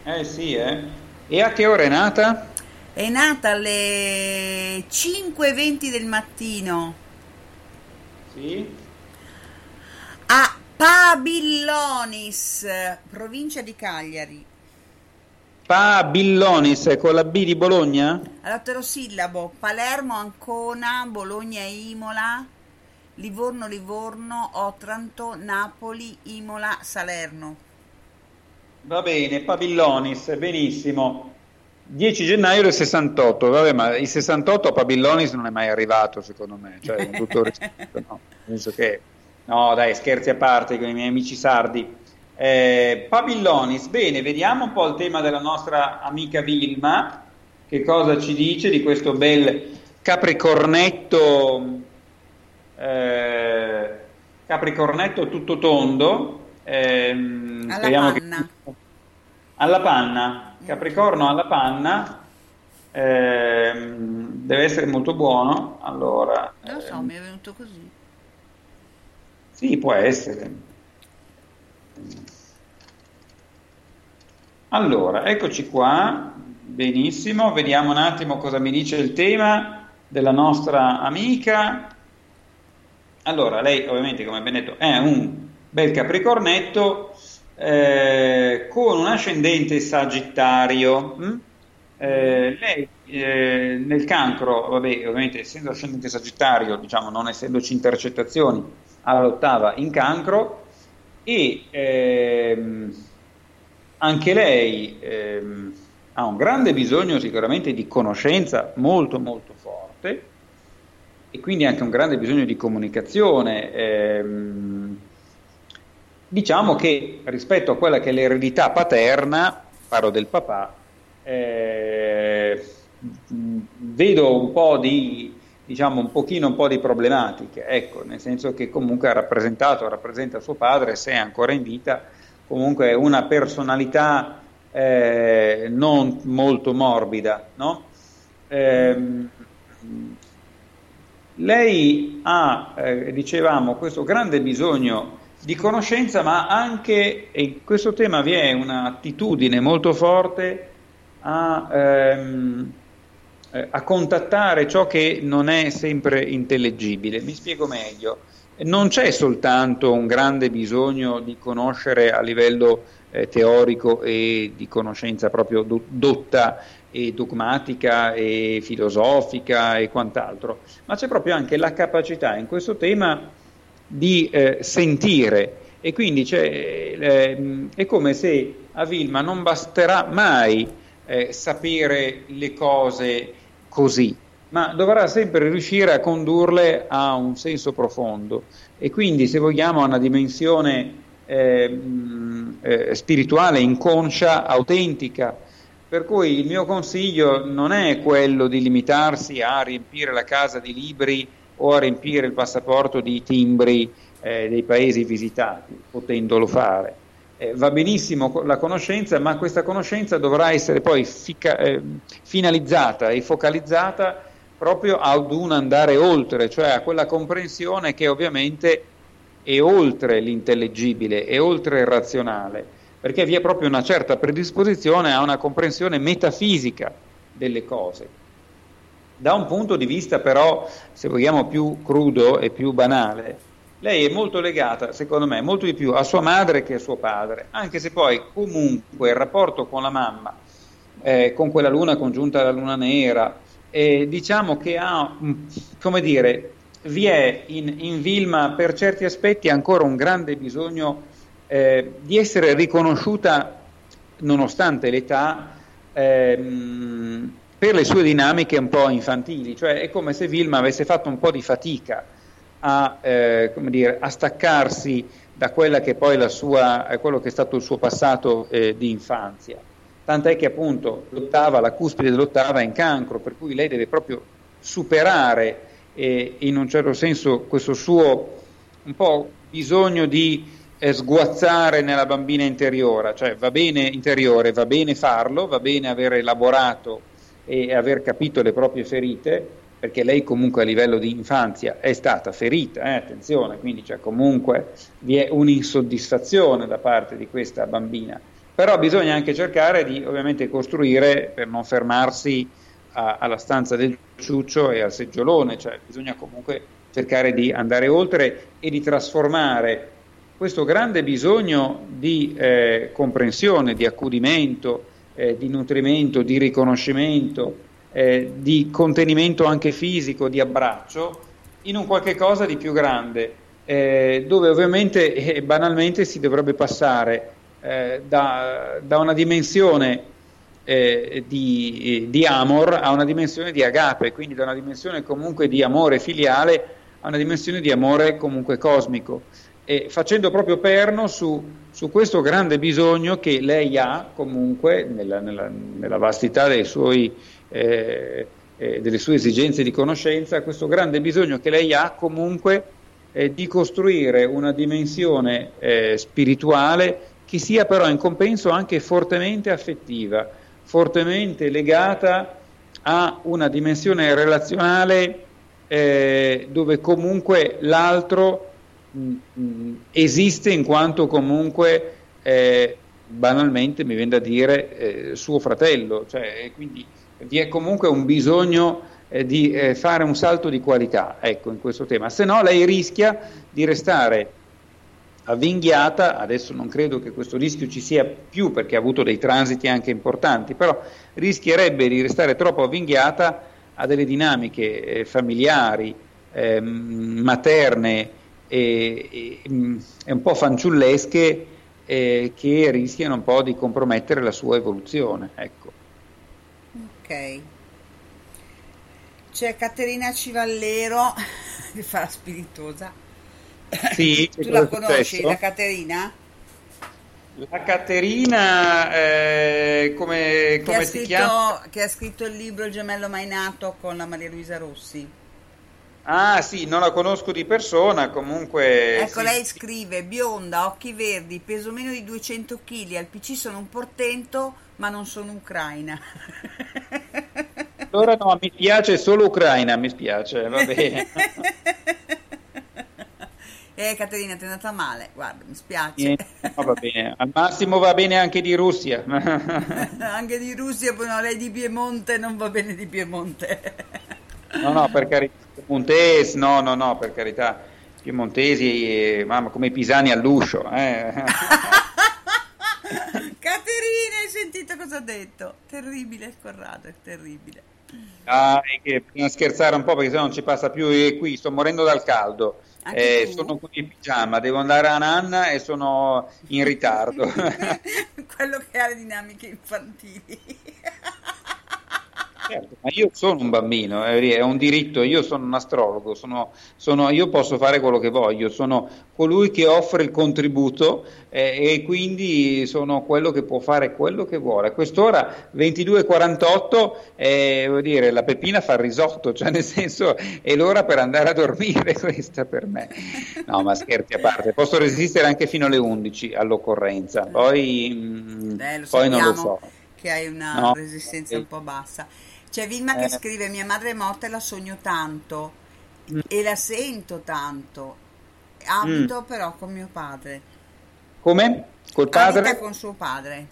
Eh sì, eh. E a che ora è nata? È nata alle 5.20 del mattino Sì. a Pabillonis, provincia di Cagliari. Pa Billonis con la B di Bologna? All'otterosillabo Palermo, Ancona, Bologna Imola, Livorno, Livorno, Otranto, Napoli, Imola, Salerno. Va bene, Pabillonis, benissimo. 10 gennaio del 68, vabbè, ma il 68 a Pabillonis non è mai arrivato, secondo me, cioè, con tutto [laughs] rispetto, no. Penso che... No, dai, scherzi a parte con i miei amici sardi. Eh, Pabillonis, bene, vediamo un po' il tema della nostra amica Vilma, che cosa ci dice di questo bel capricornetto, eh, capricornetto tutto tondo. ehm, Alla speriamo che- panna. alla panna, Capricorno alla panna, ehm, deve essere molto buono. Allora, Non lo so, ehm, mi è venuto così. sì, può essere. Allora, eccoci qua, benissimo, vediamo un attimo cosa mi dice il tema della nostra amica. Allora, lei ovviamente, come ben detto, è un bel capricornetto eh, con un ascendente sagittario. mm? Eh, lei eh, nel cancro, vabbè, ovviamente essendo ascendente sagittario, diciamo non essendoci intercettazioni, all'ottava in cancro e ehm, anche lei ehm, ha un grande bisogno sicuramente di conoscenza molto molto forte e quindi anche un grande bisogno di comunicazione. ehm, diciamo che rispetto a quella che è l'eredità paterna, parlo del papà, eh, vedo un po' di diciamo un pochino un po' di problematiche, ecco, nel senso che comunque ha rappresentato, rappresenta suo padre, se è ancora in vita, comunque una personalità eh, non molto morbida, no? eh, lei ha, eh, dicevamo, questo grande bisogno di conoscenza, ma anche, in questo tema vi è un'attitudine molto forte a... Ehm, eh, a contattare ciò che non è sempre intellegibile. Mi spiego meglio. Non c'è soltanto un grande bisogno di conoscere a livello eh, teorico e di conoscenza proprio do- dotta e dogmatica e filosofica e quant'altro, ma c'è proprio anche la capacità in questo tema di eh, sentire. E quindi eh, è come se a Vilma non basterà mai eh, sapere le cose così, ma dovrà sempre riuscire a condurle a un senso profondo. E quindi se vogliamo a una dimensione eh, eh, spirituale, inconscia, autentica. Per cui il mio consiglio non è quello di limitarsi a riempire la casa di libri o a riempire il passaporto di timbri eh, dei paesi visitati, potendolo fare. Eh, va benissimo la conoscenza, ma questa conoscenza dovrà essere poi fica, eh, finalizzata e focalizzata proprio ad un andare oltre, cioè a quella comprensione che ovviamente è oltre l'intellegibile, è oltre il razionale, perché vi è proprio una certa predisposizione a una comprensione metafisica delle cose. Da un punto di vista però, se vogliamo, più crudo e più banale, lei è molto legata, secondo me, molto di più a sua madre che a suo padre, anche se poi comunque il rapporto con la mamma, eh, con quella luna congiunta alla luna nera, eh, diciamo che ha, come dire, vi è in, in, Vilma per certi aspetti ancora un grande bisogno eh, di essere riconosciuta, nonostante l'età, ehm, per le sue dinamiche un po' infantili, cioè è come se Vilma avesse fatto un po' di fatica a, eh, dire, a staccarsi da quella che poi la sua, eh, quello che è stato il suo passato eh, di infanzia. Tant'è che appunto l'ottava, la cuspide dell'ottava è in cancro, per cui lei deve proprio superare eh, in un certo senso questo suo un po' bisogno di sguazzare nella bambina interiore, cioè va bene interiore, va bene farlo, va bene aver elaborato e aver capito le proprie ferite, perché lei comunque a livello di infanzia è stata ferita, eh, attenzione, quindi cioè, comunque vi è un'insoddisfazione da parte di questa bambina, però bisogna anche cercare di ovviamente costruire per non fermarsi a, alla stanza del ciuccio e al seggiolone, cioè bisogna comunque cercare di andare oltre e di trasformare questo grande bisogno di eh, comprensione, di accudimento, eh, di nutrimento, di riconoscimento, eh, di contenimento anche fisico, di abbraccio, in un qualche cosa di più grande, eh, dove ovviamente [laughs] e banalmente si dovrebbe passare eh, da, da, una dimensione eh, di, di, amor a una dimensione di agape, quindi da una dimensione comunque di amore filiale a una dimensione di amore comunque cosmico. E facendo proprio perno su, su questo grande bisogno che lei ha comunque nella, nella, nella vastità suoi eh, eh, delle sue esigenze di conoscenza, questo grande bisogno che lei ha comunque eh, di costruire una dimensione eh, spirituale che sia però in compenso anche fortemente affettiva, fortemente legata a una dimensione relazionale eh, dove comunque l'altro esiste in quanto comunque eh, banalmente mi viene da dire suo fratello, cioè, quindi vi è comunque un bisogno eh, di eh, fare un salto di qualità ecco, in questo tema, se no lei rischia di restare avvinghiata, adesso non credo che questo rischio ci sia più perché ha avuto dei transiti anche importanti, però rischierebbe di restare troppo avvinghiata a delle dinamiche eh, familiari, ehm, materne e, e, mm, e, un po' fanciullesche eh, che rischiano un po' di compromettere la sua evoluzione. Ecco ok c'è Caterina Civallero [laughs] che fa la spiritosa Sì, [laughs] Tu la conosci, successo? la Caterina? La Caterina, eh, come, come si chiama? scritto, che ha scritto il libro Il gemello mai nato con la Maria Luisa Rossi. Ah sì, non la conosco di persona, comunque... Ecco, sì, lei scrive, bionda, occhi verdi, peso meno di 200 kg, al PC sono un portento, ma non sono ucraina. Allora no, mi piace solo Ucraina, mi spiace, va bene. [laughs] eh, Caterina, ti è andata male, guarda, mi spiace. No, va bene. Al massimo va bene anche di Russia. [laughs] Anche di Russia, poi no, lei di Piemonte non va bene di Piemonte. No, no, per carità, Piemontesi, no, no, no, per carità, Piemontesi, eh, mamma, come i pisani all'uscio. Eh. [laughs] Caterina, hai sentito cosa ha detto? Terribile Corrado, è terribile. Ah, è che bisogna scherzare un po' perché sennò non ci passa più. E qui sto morendo dal caldo. Eh, sono con il pigiama, devo andare a Nanna e sono in ritardo. [laughs] Quello che ha le dinamiche infantili. [laughs] Certo, ma io sono un bambino, eh, è un diritto, io sono un astrologo, sono, sono- io posso fare quello che voglio, sono colui che offre il contributo eh, e quindi sono quello che può fare quello che vuole. A quest'ora 22.48, eh, vuol dire, la Peppina fa il risotto, cioè nel senso è l'ora per andare a dormire [laughs] questa per me. No, ma scherzi a parte, posso resistere anche fino alle 11 all'occorrenza, poi, mm, Eh, lo poi non lo so. che hai una No. resistenza un Eh. po' bassa. C'è Vilma che Eh. scrive: Mia madre è morta e la sogno tanto Mm. e la sento tanto. Abito però con mio padre. Come? Col padre? Abita con suo padre.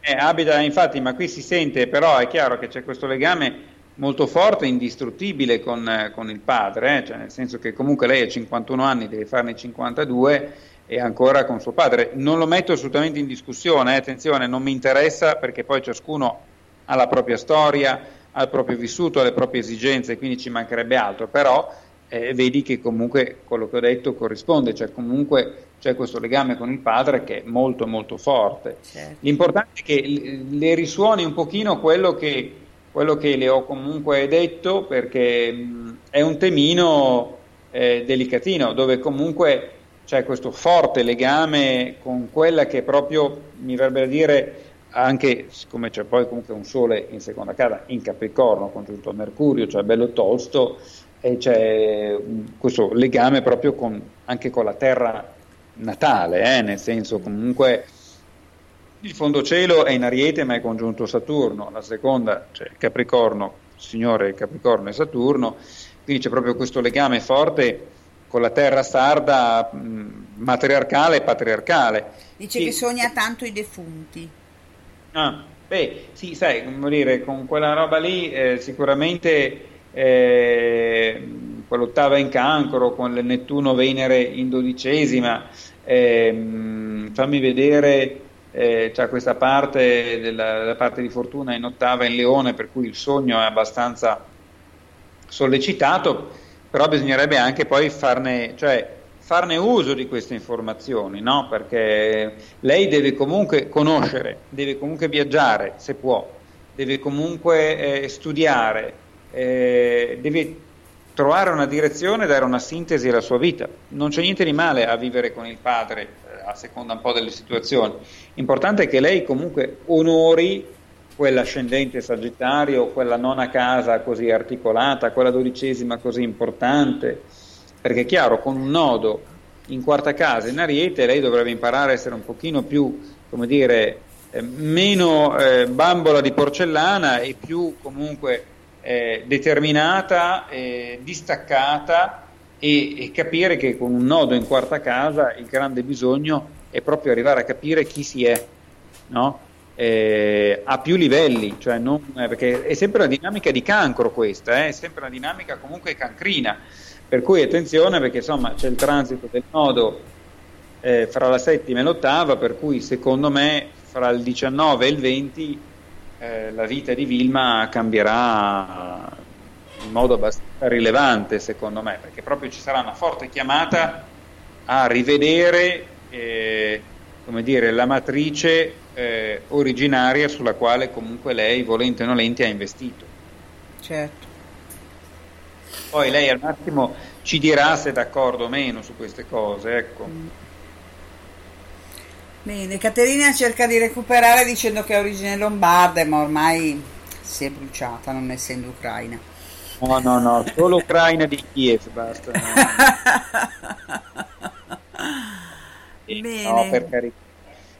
Eh, abita, infatti, ma qui si sente, però è chiaro che c'è questo legame molto forte, indistruttibile con, con il padre, eh, cioè nel senso che comunque lei ha 51 anni, deve farne 52 e ancora con suo padre. Non lo metto assolutamente in discussione, eh, attenzione, non mi interessa perché poi ciascuno ha la propria storia, ha il proprio vissuto, ha le proprie esigenze, quindi ci mancherebbe altro, però eh, vedi che comunque quello che ho detto corrisponde, cioè comunque c'è questo legame con il padre che è molto molto forte. Certo. L'importante è che le risuoni un pochino quello che, quello che le ho comunque detto perché mh, è un temino eh, delicatino dove comunque c'è questo forte legame con quella che proprio mi verrebbe a dire anche siccome c'è poi comunque un sole in seconda casa in Capricorno congiunto a Mercurio, cioè bello tosto e c'è mh, questo legame proprio con, anche con la terra natale, eh, nel senso comunque il fondocielo è in Ariete ma è congiunto Saturno, la seconda, cioè Capricorno, Signore Capricorno e Saturno, quindi c'è proprio questo legame forte con la terra sarda mh, matriarcale e patriarcale. Dice Sì. che sogna tanto i defunti. Ah, beh, sì, sai, come dire, con quella roba lì eh, sicuramente eh, quell'ottava in cancro, con il Nettuno Venere in dodicesima, ehm, fammi vedere, eh, c'è questa parte della, la parte di fortuna in ottava in Leone, per cui il sogno è abbastanza sollecitato, però bisognerebbe anche poi farne, cioè, farne uso di queste informazioni, no? perché lei deve comunque conoscere, deve comunque viaggiare se può, deve comunque eh, studiare, eh, deve trovare una direzione, dare una sintesi alla sua vita. Non c'è niente di male a vivere con il padre, eh, a seconda un po' delle situazioni. L'importante è che lei comunque onori quell'ascendente sagittario, quella nona casa così articolata, quella dodicesima così importante, perché è chiaro, con un nodo in quarta casa in Ariete lei dovrebbe imparare a essere un pochino più, come dire, eh, meno eh, bambola di porcellana e più comunque eh, determinata, eh, distaccata e, e capire che con un nodo in quarta casa il grande bisogno è proprio arrivare a capire chi si è, no? Eh, a più livelli, cioè non, eh, perché è sempre una dinamica di cancro questa, eh, è sempre una dinamica comunque cancrina, per cui attenzione perché insomma c'è il transito del nodo eh, fra la settima e l'ottava, per cui secondo me fra il 19 e il 20 eh, la vita di Vilma cambierà in modo abbastanza rilevante secondo me, perché proprio ci sarà una forte chiamata a rivedere eh, dire, la matrice eh, originaria sulla quale comunque lei, volente o nolente, ha investito. Certo. Poi lei al massimo ci dirà se è d'accordo o meno su queste cose. Ecco. Bene, Caterina cerca di recuperare dicendo che ha origine lombarda, ma ormai si è bruciata, non essendo ucraina. No, no, no, solo ucraina di Kiev, basta. [laughs] No. Bene. No, per carità.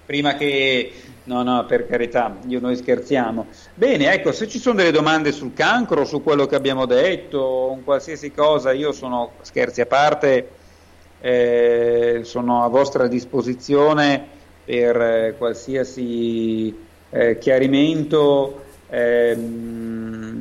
Prima che... No, no, per carità, io noi scherziamo. Bene, ecco, se ci sono delle domande sul cancro, su quello che abbiamo detto, un qualsiasi cosa, io sono, scherzi a parte, eh, sono a vostra disposizione per eh, qualsiasi eh, chiarimento. Ehm,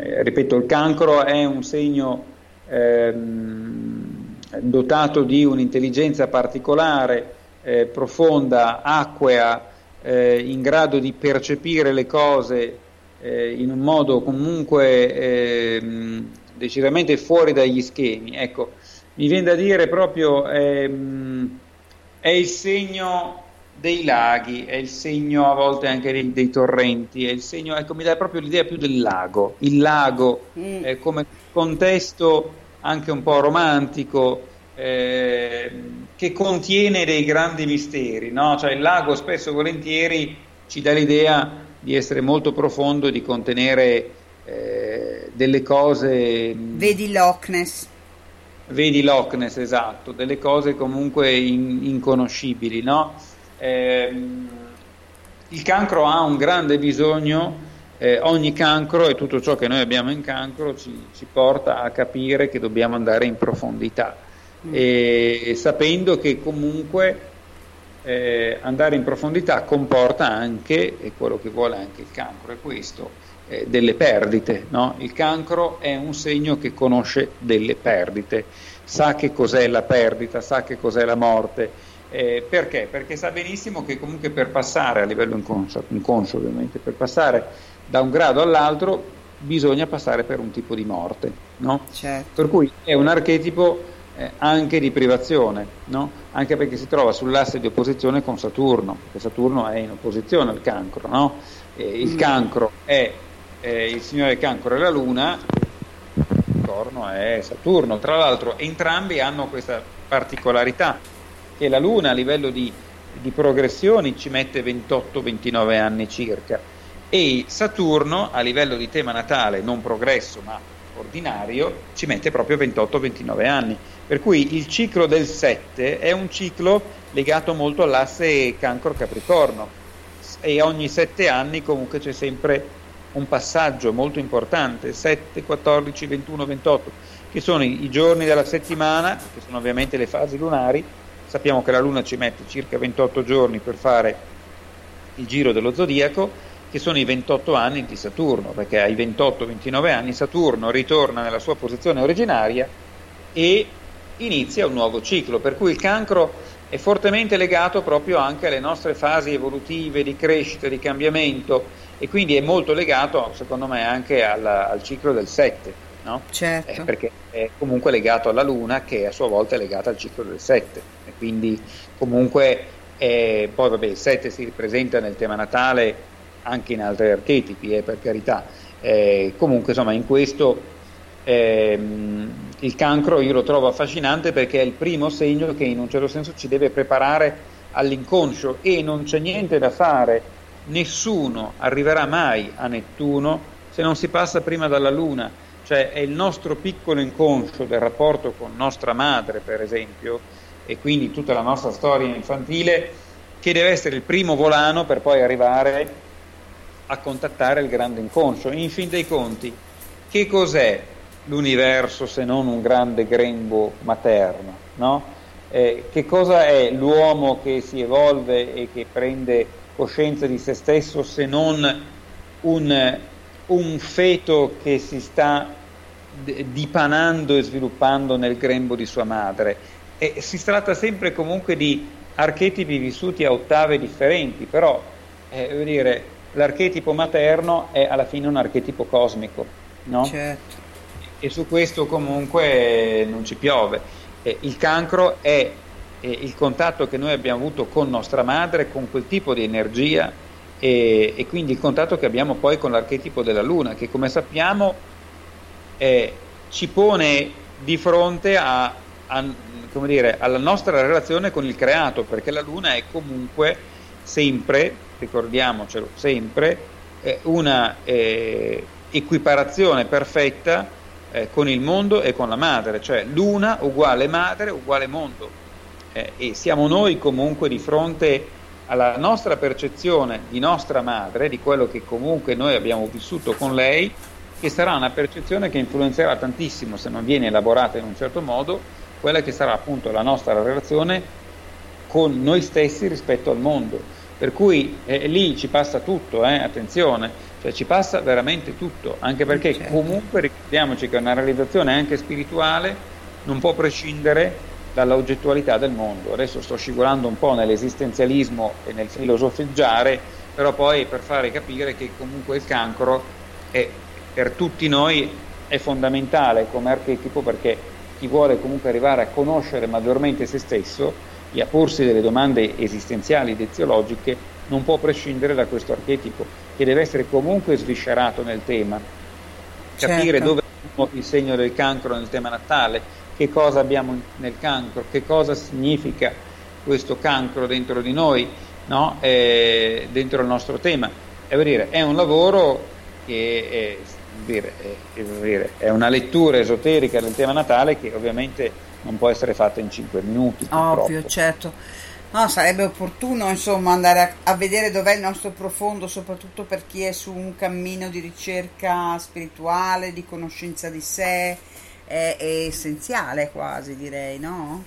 eh, ripeto, il cancro è un segno ehm, dotato di un'intelligenza particolare, eh, profonda, acquea, eh, in grado di percepire le cose eh, in un modo comunque ehm, decisamente fuori dagli schemi. Ecco, mi viene da dire proprio ehm, è il segno dei laghi, è il segno a volte anche dei, dei torrenti, è il segno, ecco, mi dà proprio l'idea più del lago, il lago Mm. eh, come contesto anche un po' romantico, eh, che contiene dei grandi misteri, no? Cioè il lago spesso e volentieri ci dà l'idea di essere molto profondo e di contenere eh, delle cose Vedi Loch Ness. vedi Loch Ness, esatto, delle cose comunque in- inconoscibili, no? Ehm, il cancro ha un grande bisogno, eh, ogni cancro e tutto ciò che noi abbiamo in cancro ci, ci porta a capire che dobbiamo andare in profondità, e, sapendo che comunque eh, andare in profondità comporta anche, e quello che vuole anche il cancro è questo, eh, delle perdite. No? Il cancro è un segno che conosce delle perdite, sa che cos'è la perdita, sa che cos'è la morte. Eh, perché? Perché sa benissimo che comunque per passare a livello inconscio, inconscio ovviamente, per passare da un grado all'altro bisogna passare per un tipo di morte. No? Certo. Per cui è un archetipo eh, anche di privazione, no? anche perché si trova sull'asse di opposizione con Saturno, perché Saturno è in opposizione al cancro. No? Il cancro è eh, il signore cancro è la Luna, il corno è Saturno. Tra l'altro entrambi hanno questa particolarità che la Luna a livello di, di progressioni ci mette 28-29 anni circa e Saturno a livello di tema natale, non progresso ma ordinario, ci mette proprio 28-29 anni. Per cui il ciclo del 7 è un ciclo legato molto all'asse cancro-capricorno e ogni 7 anni comunque c'è sempre un passaggio molto importante, 7, 14, 21, 28, che sono i, giorni della settimana, che sono ovviamente le fasi lunari. Sappiamo che la Luna ci mette circa 28 giorni per fare il giro dello zodiaco, che sono i 28 anni di Saturno, perché ai 28-29 anni Saturno ritorna nella sua posizione originaria e inizia un nuovo ciclo, per cui il cancro è fortemente legato proprio anche alle nostre fasi evolutive di crescita, di cambiamento e quindi è molto legato, secondo me, anche alla- al ciclo del 7, no? Certo. Eh, perché è comunque legato alla Luna che a sua volta è legata al ciclo del 7 e quindi comunque eh, poi vabbè il 7 si ripresenta nel tema natale anche in altri archetipi eh, per carità Eh, comunque insomma in questo ehm, il cancro io lo trovo affascinante perché è il primo segno che in un certo senso ci deve preparare all'inconscio e non c'è niente da fare. Nessuno arriverà mai a Nettuno se non si passa prima dalla Luna. Cioè è il nostro piccolo inconscio del rapporto con nostra madre, per esempio, e quindi tutta la nostra storia infantile, che deve essere il primo volano per poi arrivare a contattare il grande inconscio. In fin dei conti, che cos'è l'universo se non un grande grembo materno? No? Eh, che cosa è l'uomo che si evolve e che prende coscienza di se stesso se non un, un feto che si sta dipanando e sviluppando nel grembo di sua madre? E si tratta sempre comunque di archetipi vissuti a ottave differenti, però eh, dire, l'archetipo materno è alla fine un archetipo cosmico, no? Certo. E su questo comunque eh, non ci piove. Eh, il cancro è eh, il contatto che noi abbiamo avuto con nostra madre, con quel tipo di energia e, e quindi il contatto che abbiamo poi con l'archetipo della Luna, che come sappiamo eh, ci pone di fronte a, a, dire, alla nostra relazione con il creato, perché la Luna è comunque sempre, ricordiamocelo sempre, eh, una eh, equiparazione perfetta eh, con il mondo e con la madre, cioè Luna uguale madre uguale mondo. Eh, e siamo noi comunque di fronte alla nostra percezione di nostra madre, di quello che comunque noi abbiamo vissuto con lei, che sarà una percezione che influenzerà tantissimo, se non viene elaborata in un certo modo, quella che sarà appunto la nostra relazione con noi stessi rispetto al mondo. Per cui eh, lì ci passa tutto, eh, attenzione, cioè ci passa veramente tutto, anche perché certo. comunque ricordiamoci che una realizzazione anche spirituale non può prescindere dalla oggettualità del mondo. Adesso sto scivolando un po' nell'esistenzialismo e nel filosofeggiare, però poi per fare capire che comunque il cancro è per tutti noi è fondamentale come archetipo perché chi vuole comunque arrivare a conoscere maggiormente se stesso e a porsi delle domande esistenziali ed eziologiche non può prescindere da questo archetipo che deve essere comunque sviscerato nel tema capire certo. dove è il segno del cancro nel tema natale che cosa abbiamo nel cancro che cosa significa questo cancro dentro di noi no? eh, dentro il nostro tema è, dire, è un lavoro che è dire, è, è, una lettura esoterica del tema natale che ovviamente non può essere fatta in 5 minuti. Ovvio, certo. No, sarebbe opportuno insomma andare a, a, vedere dov'è il nostro profondo, soprattutto per chi è su un cammino di ricerca spirituale, di conoscenza di sé, è, è essenziale quasi direi, no?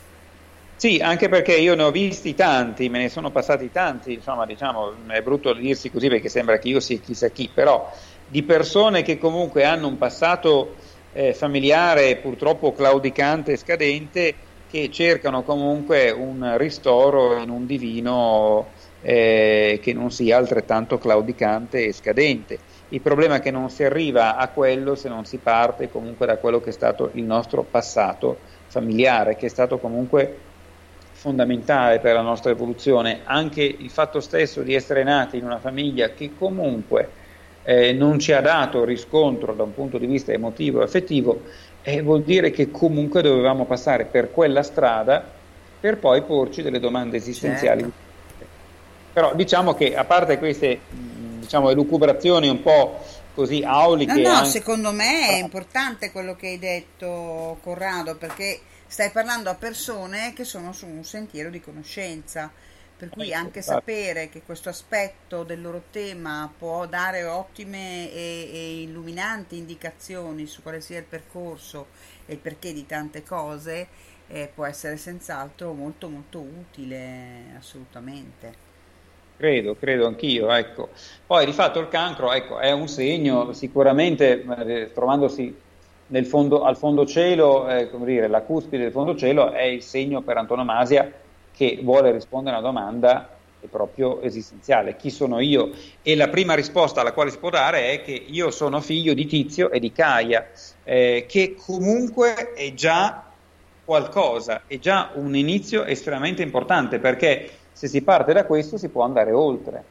Sì, anche perché io ne ho visti tanti, me ne sono passati tanti, insomma diciamo è brutto dirsi così perché sembra che io sia chissà chi, però di persone che comunque hanno un passato eh, familiare purtroppo claudicante e scadente che cercano comunque un ristoro in un divino eh, che non sia altrettanto claudicante e scadente. Il problema è che non si arriva a quello se non si parte comunque da quello che è stato il nostro passato familiare, che è stato comunque fondamentale per la nostra evoluzione, anche il fatto stesso di essere nati in una famiglia che comunque eh, non ci ha dato riscontro da un punto di vista emotivo e affettivo, eh, vuol dire che comunque dovevamo passare per quella strada per poi porci delle domande esistenziali. Certo. Però diciamo che a parte queste diciamo, elucubrazioni un po' così auliche... No, no, anche... secondo me è importante quello che hai detto Corrado, perché stai parlando a persone che sono su un sentiero di conoscenza per cui anche sapere che questo aspetto del loro tema può dare ottime e, e, illuminanti indicazioni su quale sia il percorso e il perché di tante cose eh, può essere senz'altro molto molto utile assolutamente. Credo, credo anch'io, ecco. Poi di fatto il cancro ecco, è un segno, sicuramente eh, trovandosi fondo, al fondo cielo, eh, come dire, la cuspide del fondo cielo è il segno per antonomasia che vuole rispondere a una domanda proprio esistenziale, chi sono io? E la prima risposta alla quale si può dare è che io sono figlio di Tizio e di Caia, eh, che comunque è già qualcosa, è già un inizio estremamente importante, perché se si parte da questo si può andare oltre.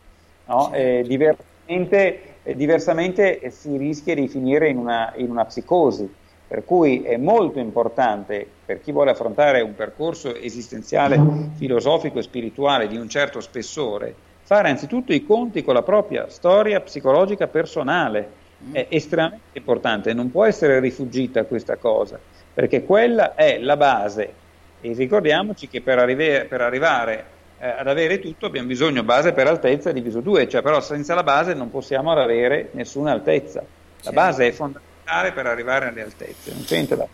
No? Eh, diversamente, eh, diversamente, si rischia di finire in una, in una psicosi. Per cui è molto importante per chi vuole affrontare un percorso esistenziale, filosofico e spirituale di un certo spessore, fare anzitutto i conti con la propria storia psicologica personale. È estremamente importante, non può essere rifugita questa cosa, perché quella è la base. E ricordiamoci che per, arrive, per arrivare eh, ad avere tutto abbiamo bisogno base per altezza diviso due, cioè però senza la base non possiamo avere nessuna altezza. La certo. base è fondamentale per arrivare alle altezze, non c'entra da...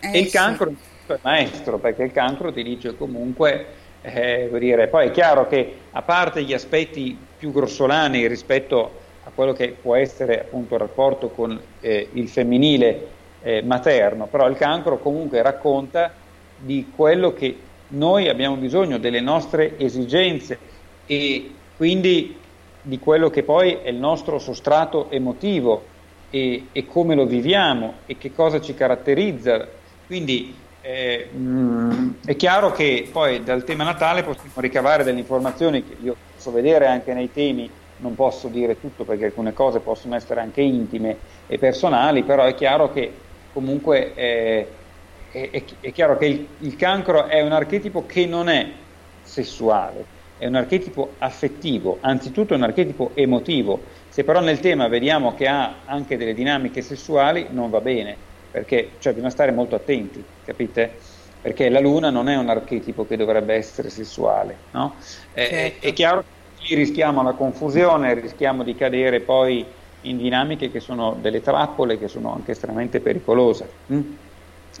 Eh, e il cancro sì. è maestro, perché il cancro ti dice comunque, eh, dire, poi è chiaro che a parte gli aspetti più grossolani rispetto a quello che può essere appunto il rapporto con eh, il femminile eh, materno, però il cancro comunque racconta di quello che noi abbiamo bisogno, delle nostre esigenze e quindi di quello che poi è il nostro sostrato emotivo e, e, come lo viviamo e che cosa ci caratterizza. Quindi eh, mh, mm, è chiaro che poi dal tema natale possiamo ricavare delle informazioni che io posso vedere anche nei temi, non posso dire tutto perché alcune cose possono essere anche intime e personali, però è chiaro che comunque eh, è, è, è chiaro che il, il cancro è un archetipo che non è sessuale, è un archetipo affettivo, anzitutto è un archetipo emotivo. Se però nel tema vediamo che ha anche delle dinamiche sessuali, non va bene, perché cioè, bisogna stare molto attenti, capite? Perché la luna non è un archetipo che dovrebbe essere sessuale, no? Certo. È, è chiaro che rischiamo la confusione, rischiamo di cadere poi in dinamiche che sono delle trappole che sono anche estremamente pericolose. Mm?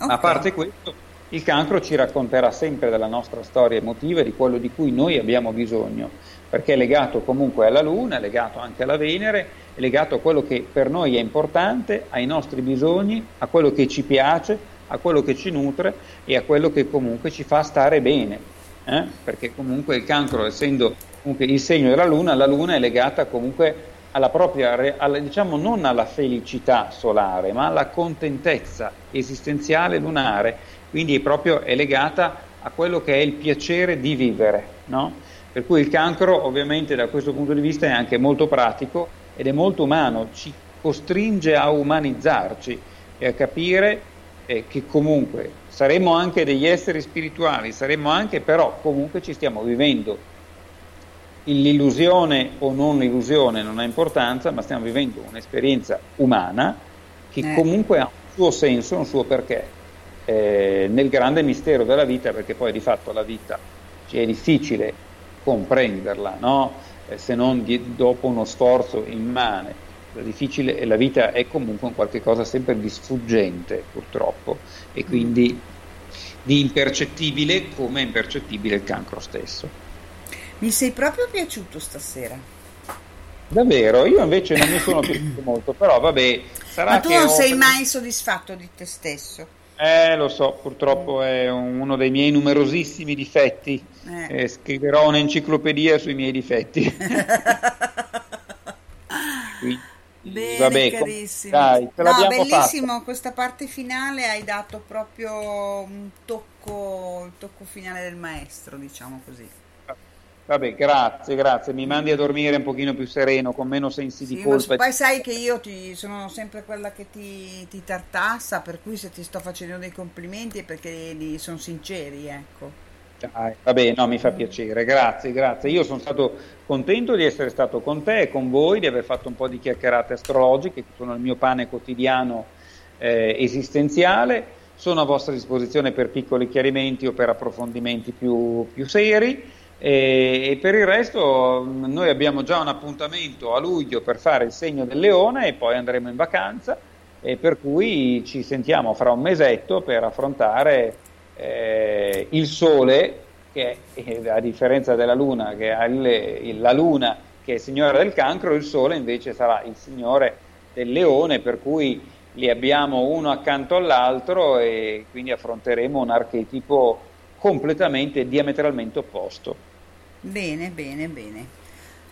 Okay. A parte questo, il cancro ci racconterà sempre della nostra storia emotiva e di quello di cui noi abbiamo bisogno, perché è legato comunque alla Luna, è legato anche alla Venere, è legato a quello che per noi è importante, ai nostri bisogni, a quello che ci piace, a quello che ci nutre e a quello che comunque ci fa stare bene. Eh? Perché comunque il cancro, essendo il segno della Luna, la Luna è legata comunque alla propria, alla, diciamo non alla felicità solare, ma alla contentezza esistenziale lunare, quindi è proprio è legata a quello che è il piacere di vivere, no? Per cui il cancro ovviamente da questo punto di vista è anche molto pratico ed è molto umano, ci costringe a umanizzarci e a capire eh, che comunque saremmo anche degli esseri spirituali, saremmo anche però comunque ci stiamo vivendo l'illusione o non illusione non ha importanza, ma stiamo vivendo un'esperienza umana che eh. comunque ha un suo senso, un suo perché, eh, nel grande mistero della vita, perché poi di fatto la vita ci è difficile comprenderla, no? eh, se non di, dopo uno sforzo immane. La, difficile, la vita è comunque un qualche cosa sempre di sfuggente, purtroppo, e quindi di impercettibile come è impercettibile il cancro stesso. Mi sei proprio piaciuto stasera. Davvero? Io invece non mi sono piaciuto molto, però vabbè. Sarà Ma tu non sei mai soddisfatto di te stesso. Eh, lo so, purtroppo è uno dei miei numerosissimi difetti. Eh. Eh, scriverò un'enciclopedia sui miei difetti. [laughs] Bene, Vabbè, carissimo. Dai, no, bellissimo, fatta. questa parte finale hai dato proprio un tocco, il tocco finale del maestro, diciamo così. Vabbè, grazie, grazie. Mi mandi a dormire un pochino più sereno, con meno sensi sì, di colpa. Poi sai che io ti, sono sempre quella che ti, ti, tartassa, per cui se ti sto facendo dei complimenti è perché sono sinceri, ecco. Dai, vabbè, no, mi fa piacere, grazie, grazie. Io sono stato contento di essere stato con te e con voi, di aver fatto un po' di chiacchierate astrologiche, che sono il mio pane quotidiano eh, esistenziale. Sono a vostra disposizione per piccoli chiarimenti o per approfondimenti più, più seri. E, e, per il resto noi abbiamo già un appuntamento a luglio per fare il segno del leone e poi andremo in vacanza e per cui ci sentiamo fra un mesetto per affrontare eh, il sole che eh, a differenza della luna che ha il, la luna che è il signore del cancro il sole invece sarà il signore del leone per cui li abbiamo uno accanto all'altro e quindi affronteremo un archetipo completamente diametralmente opposto Bene, bene, bene.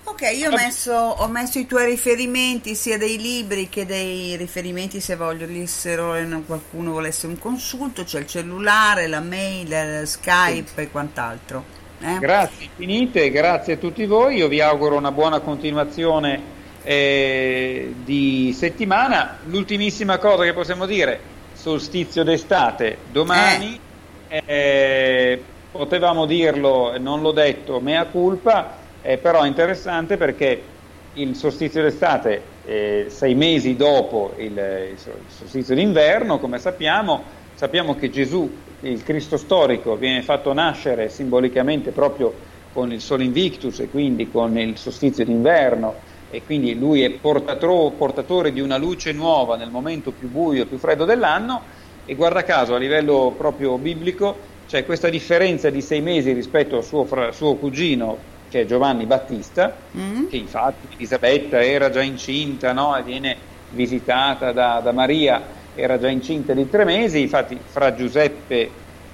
Ok, io ho messo, ho messo, i tuoi riferimenti sia dei libri che dei riferimenti se volessero, qualcuno volesse un consulto, c'è il cellulare, la mail, Skype sì. e quant'altro. Eh? Grazie infinite, grazie a tutti voi, io vi auguro una buona continuazione eh, di settimana. L'ultimissima cosa che possiamo dire, solstizio d'estate, domani. Eh. Potevamo dirlo, non l'ho detto, mea culpa, eh, però è interessante perché il solstizio d'estate, eh, sei mesi dopo il, il solstizio d'inverno, come sappiamo, sappiamo che Gesù, il Cristo storico, viene fatto nascere simbolicamente proprio con il Sole Invictus e quindi con il solstizio d'inverno e quindi lui è portatore di una luce nuova nel momento più buio e più freddo dell'anno e guarda caso a livello proprio biblico c'è questa differenza di sei mesi rispetto al suo, fra, suo cugino che è Giovanni Battista, mm. che infatti Elisabetta era già incinta no? e viene visitata da, da, Maria, era già incinta di tre mesi, infatti fra Giuseppe,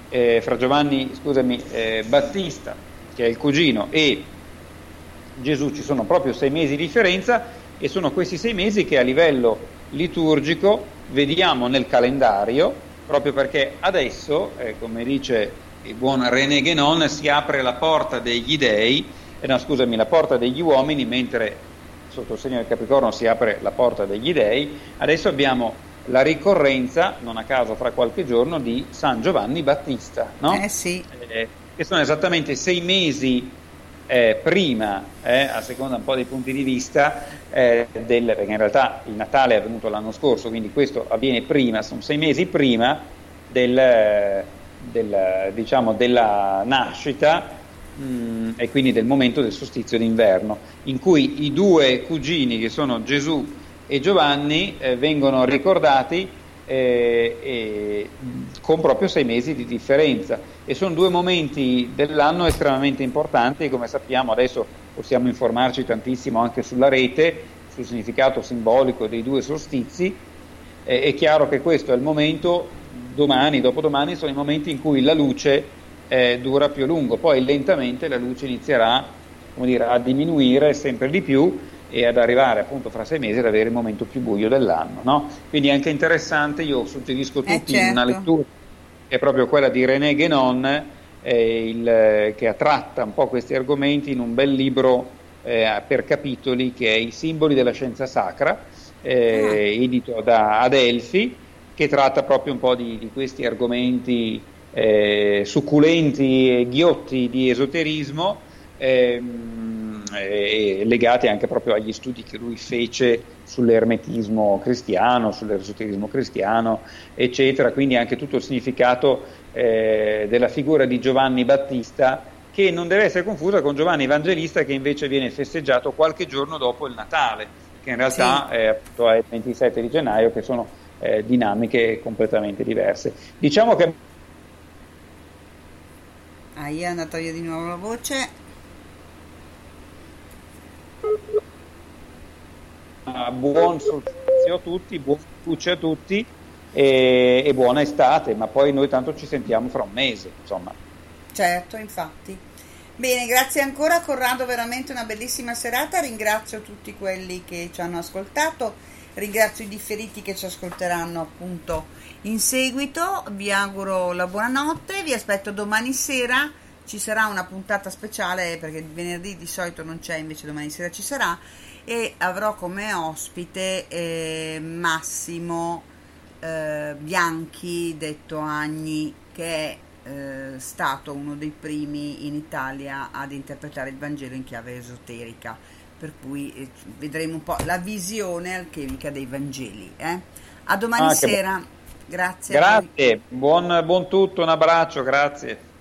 eh, fra Giovanni scusami, eh, Battista, che è il cugino, e Gesù ci sono proprio sei mesi di differenza e sono questi sei mesi che a livello liturgico vediamo nel calendario proprio perché adesso, eh, come dice il buon René Guénon, si apre la porta degli dei, eh, no scusami, la porta degli uomini, mentre sotto il segno del Capricorno si apre la porta degli dei, adesso abbiamo la ricorrenza, non a caso fra qualche giorno, di San Giovanni Battista, no? Eh sì. Eh, che sono esattamente sei mesi eh, prima, eh, a seconda un po' dei punti di vista, eh, del, perché in realtà il Natale è avvenuto l'anno scorso, quindi questo avviene prima, sono sei mesi prima del, del, diciamo, della nascita mh, mm, e quindi del momento del solstizio d'inverno, in cui i due cugini che sono Gesù e Giovanni eh, vengono ricordati eh, eh, con proprio sei mesi di differenza. E sono due momenti dell'anno estremamente importanti, come sappiamo adesso possiamo informarci tantissimo anche sulla rete sul significato simbolico dei due solstizi, eh, è chiaro che questo è il momento, domani, dopodomani sono i momenti in cui la luce eh, dura più a lungo, poi lentamente la luce inizierà dire, a diminuire sempre di più e ad arrivare appunto fra sei mesi ad avere il momento più buio dell'anno. No? Quindi è anche interessante, io suggerisco a Eh, tutti certo. una lettura che è proprio quella di René Guénon, eh, il- che tratta un po' questi argomenti in un bel libro eh, per capitoli che è I simboli della scienza sacra, eh, edito da Adelphi, che tratta proprio un po' di, di questi argomenti eh, succulenti e ghiotti di esoterismo, ehm, e legati anche proprio agli studi che lui fece sull'ermetismo cristiano, sull'esoterismo cristiano, eccetera, quindi anche tutto il significato eh, della figura di Giovanni Battista che non deve essere confusa con Giovanni Evangelista che invece viene festeggiato qualche giorno dopo il Natale, che in realtà è, appunto, è il 27 di gennaio, che sono eh, dinamiche completamente diverse. Diciamo che Ah, io è andata via di nuovo la voce. Ah, buon solstizio a tutti, buon luce a tutti e, e buona estate, ma poi noi tanto ci sentiamo fra un mese, insomma. Certo, infatti. Bene, grazie ancora Corrado, veramente una bellissima serata. Ringrazio tutti quelli che ci hanno ascoltato, ringrazio i differiti che ci ascolteranno appunto in seguito. Vi auguro la buonanotte, vi aspetto domani sera. Ci sarà una puntata speciale perché venerdì di solito non c'è, invece domani sera ci sarà e avrò come ospite eh, Massimo eh, Bianchi, detto Agni, che è eh, stato uno dei primi in Italia ad interpretare il Vangelo in chiave esoterica, per cui eh, vedremo un po' la visione alchemica dei Vangeli. eh. A domani Ah, sera, grazie. Grazie, buon, buon tutto, un abbraccio, grazie.